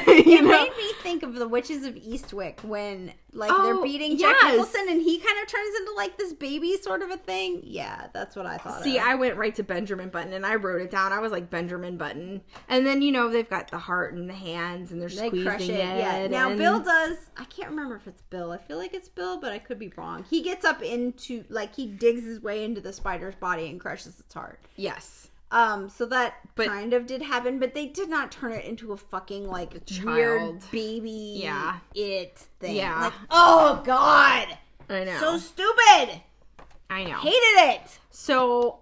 you It know made me think of the Witches of Eastwick when like Oh, they're beating Jack yes. Nicholson and he kind of turns into like this baby sort of a thing. Yeah, that's what I thought. See, of. I went right to Benjamin Button and I wrote it down. I was like Benjamin Button, and then you know they've got the heart and the hands and they're they squeezing crush it. it. Yeah. Now and- Bill does. I can't remember if it's Bill. I feel like it's Bill, but I could be wrong. He gets up into like he digs his way into the spider's body and crushes its heart. yes, Um, so that But- kind of did happen, but they did not turn it into a fucking like child. weird baby Yeah. it thing. Yeah. Like, oh god. I know. So stupid. I know. Hated it. So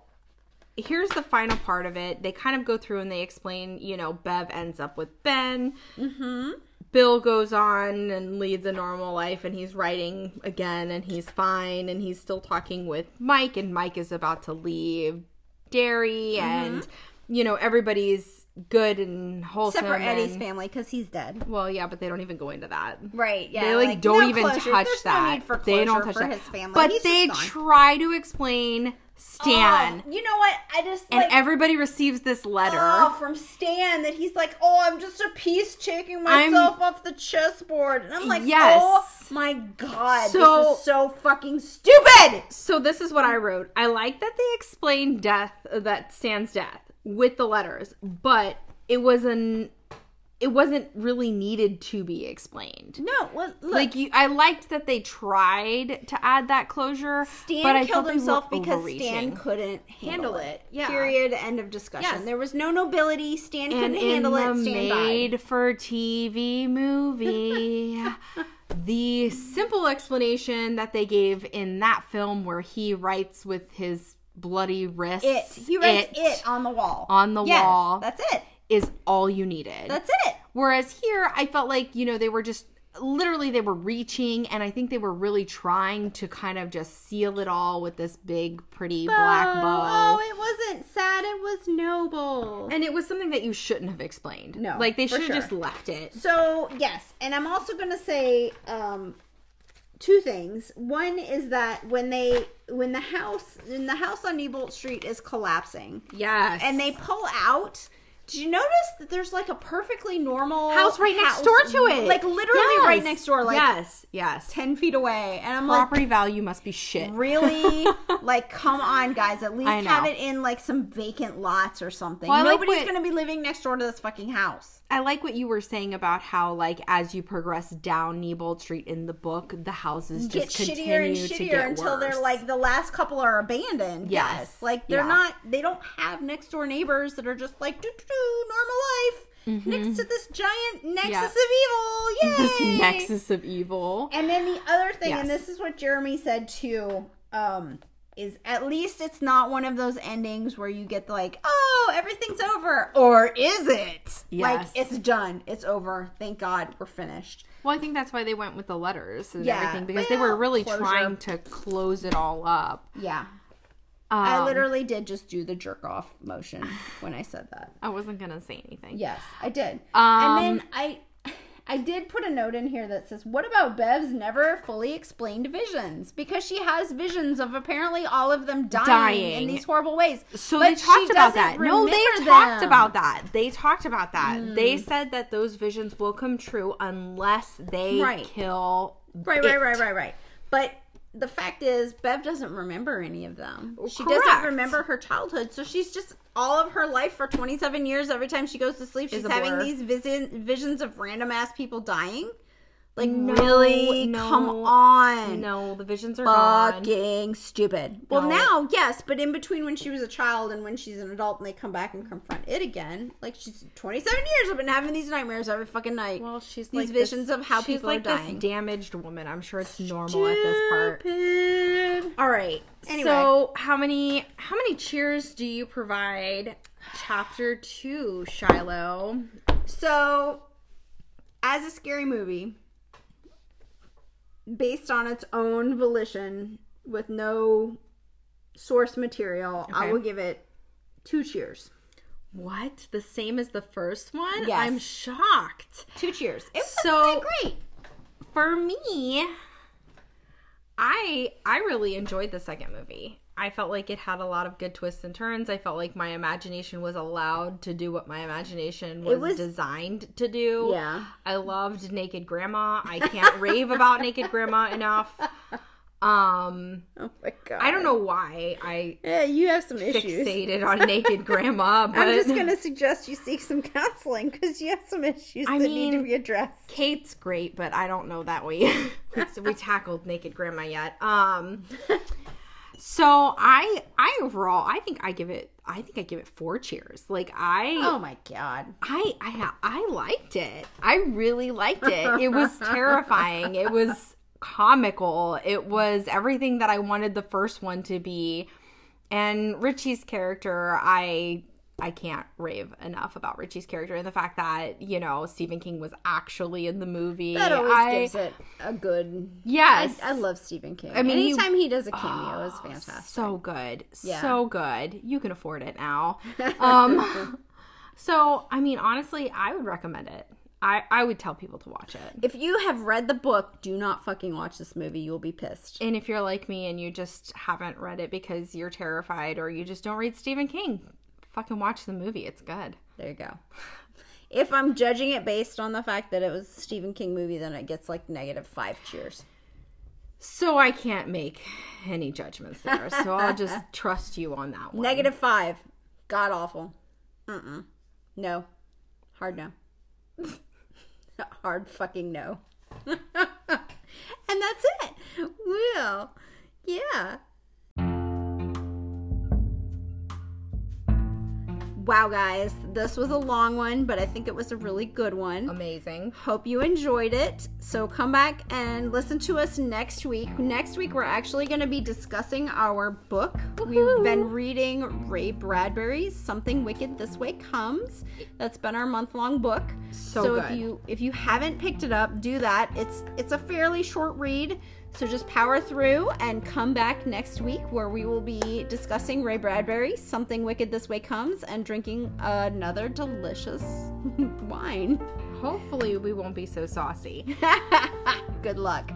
here's the final part of it. They kind of go through and they explain. You know, Bev ends up with Ben. Mm-hmm. Bill goes on and leads a normal life and he's writing again and he's fine and he's still talking with Mike and Mike is about to leave Derry Mm-hmm. and you know everybody's good and wholesome Except for Eddie's and- family, because he's dead. Well, yeah, but they don't even go into that. Right. Yeah. they like, don't no even closure. touch There's that. No they don't touch for that. his family. But He's they try to explain Stan, Oh, you know what? I just and like. everybody receives this letter. Oh, from Stan that he's like, oh, I'm just a piece taking I'm- myself off the chessboard, and I'm like, Yes. oh my god, So- this is so fucking stupid. So this is what I wrote. I like that they explain death, that Stan's death with the letters, but it was an it wasn't really needed to be explained. No, well, look, Like you, I liked that they tried to add that closure, Stan but I killed himself because. Stan couldn't handle, Handle it. yeah. Period. End of discussion. Yes. There was no nobility. Stan couldn't and in handle it. Stan died. made for TV movie. [LAUGHS] the simple explanation that they gave in that film where he writes with his bloody wrists It. He writes it, on the wall. on the Yes, wall That's it. is all you needed. That's it. Whereas here, I felt like, you know, they were just literally they were reaching and I think they were really trying to kind of just seal it all with this big pretty black bow. Oh, it wasn't sad. It was noble. And it was something that you shouldn't have explained. No, Like they should have sure. just left it. So yes, and I'm also going to say um, two things. One is that when they when the house in the house on Neibolt Street is collapsing, Yes. and they pull out Did you notice that there's like a perfectly normal House right next door to it. Like literally Yes. right next door, like yes, yes. 10 feet away. And I'm like, Property value must be shit. really? [LAUGHS] like, come on, guys. At least have it in like some vacant lots or something. Well, I like Nobody's what- going to be living next door to this fucking house. I like what you were saying about how, like, as you progress down Neibolt Street in the book, the houses Get just continue shittier and to shittier get until they're like the last couple are abandoned. Yes. Yes. Like they're Yeah. not, they don't have next door neighbors that are just like, doo doo doo, normal life next to this giant nexus Mm-hmm. Yeah. of evil. Yay! this nexus of evil. And then the other thing, and this is what Jeremy said too, um, is at least it's not one of those endings where you get like, oh, everything's over. Or is it? Like, it's done. It's over. Thank God we're finished. Well, I think that's why they went with the letters and Yeah. everything because they were really closure. trying to close it all up. Yeah. I Um, literally did just do the jerk off motion when I said that. I wasn't gonna say anything. Yes, I did. Um, and then I I did put a note in here that says, "What about Bev's never fully explained visions? Because she has visions of apparently all of them dying, Dying. in these horrible ways." So But they talked about that. No, they talked them. about that. They talked about that. They Hmm. said that those visions will come true unless they Right. kill. Right, it. right, right, right, right. But the fact is, Bev doesn't remember any of them. She Correct. doesn't remember her childhood, so she's just all of her life for 27 years. Every time she goes to sleep, she's having blur. these vision, visions of random ass people dying. Like, No, really? no, Come on. No, the visions are gone. Fucking stupid. Well, No. now, yes, but in between when she was a child and when she's an adult and they come back and confront it again, like she's 27 years, I've been having these nightmares every fucking night. Well, she's These like visions this, of how people like are dying. this damaged woman. I'm sure it's normal at this part. Stupid. All right. Anyway. So, how many how many cheers do you provide chapter 2, Shiloh? So, as a scary movie, based on its own volition, with no source material, I will give it two cheers. What? The same as the first one? Yes. I'm shocked. Two cheers. It was So- great. For me, I I really enjoyed the second movie. I felt like it had a lot of good twists and turns. I felt like my imagination was allowed to do what my imagination was, was- designed to do. Yeah. I loved Naked Grandma. I can't rave about Naked Grandma enough. Um, Oh my god. I don't know why I Yeah, you have some issues. fixated on Naked Grandma, [LAUGHS] but I'm just gonna suggest you seek some counseling because you have some issues I that need to be addressed. Kate's great, but I don't know that we [LAUGHS] we tackled Naked Grandma yet. Um, [LAUGHS] so I I overall I think I give it I think I give it four cheers. Like I Oh my god. I I I liked it. I really liked it. It was [LAUGHS] terrifying. It was comical. It was everything that I wanted the first one to be. And Richie's character, I I can't rave enough about Richie's character and the fact that, you know, Stephen King was actually in the movie. That always I, gives it a good. Yes. I, I love Stephen King. I mean, anytime he, does a cameo is fantastic. So good. Yeah. So good. You can afford it now. [LAUGHS] Um [LAUGHS] so I mean honestly, I would recommend it. I, I would tell people to watch it. If you have read the book, do not fucking watch this movie. You'll be pissed. And if you're like me and you just haven't read it because you're terrified or you just don't read Stephen King, fucking watch the movie. It's good. There you go. If I'm judging it based on the fact that it was a Stephen King movie, then it gets like negative five cheers. So I can't make any judgments there. So I'll just [LAUGHS] trust you on that one. Negative five. God awful. Mm-mm. No. Hard no. [LAUGHS] Hard fucking no. [LAUGHS] and that's it. Well, yeah. Wow, guys. This was a long one, but I think it was a really good one. Amazing. Hope you enjoyed it. So come back and listen to us next week. Next week, we're actually going to be discussing our book. We've been reading Ray Bradbury's "Something Wicked This Way Comes." That's been our month-long book. So if good. you if you haven't picked it up, do that. It's it's a fairly short read. So just power through and come back next week where we will be discussing Ray Bradbury, Something Wicked This Way Comes, and drinking another delicious [LAUGHS] wine. Hopefully we won't be so saucy. [LAUGHS] Good luck.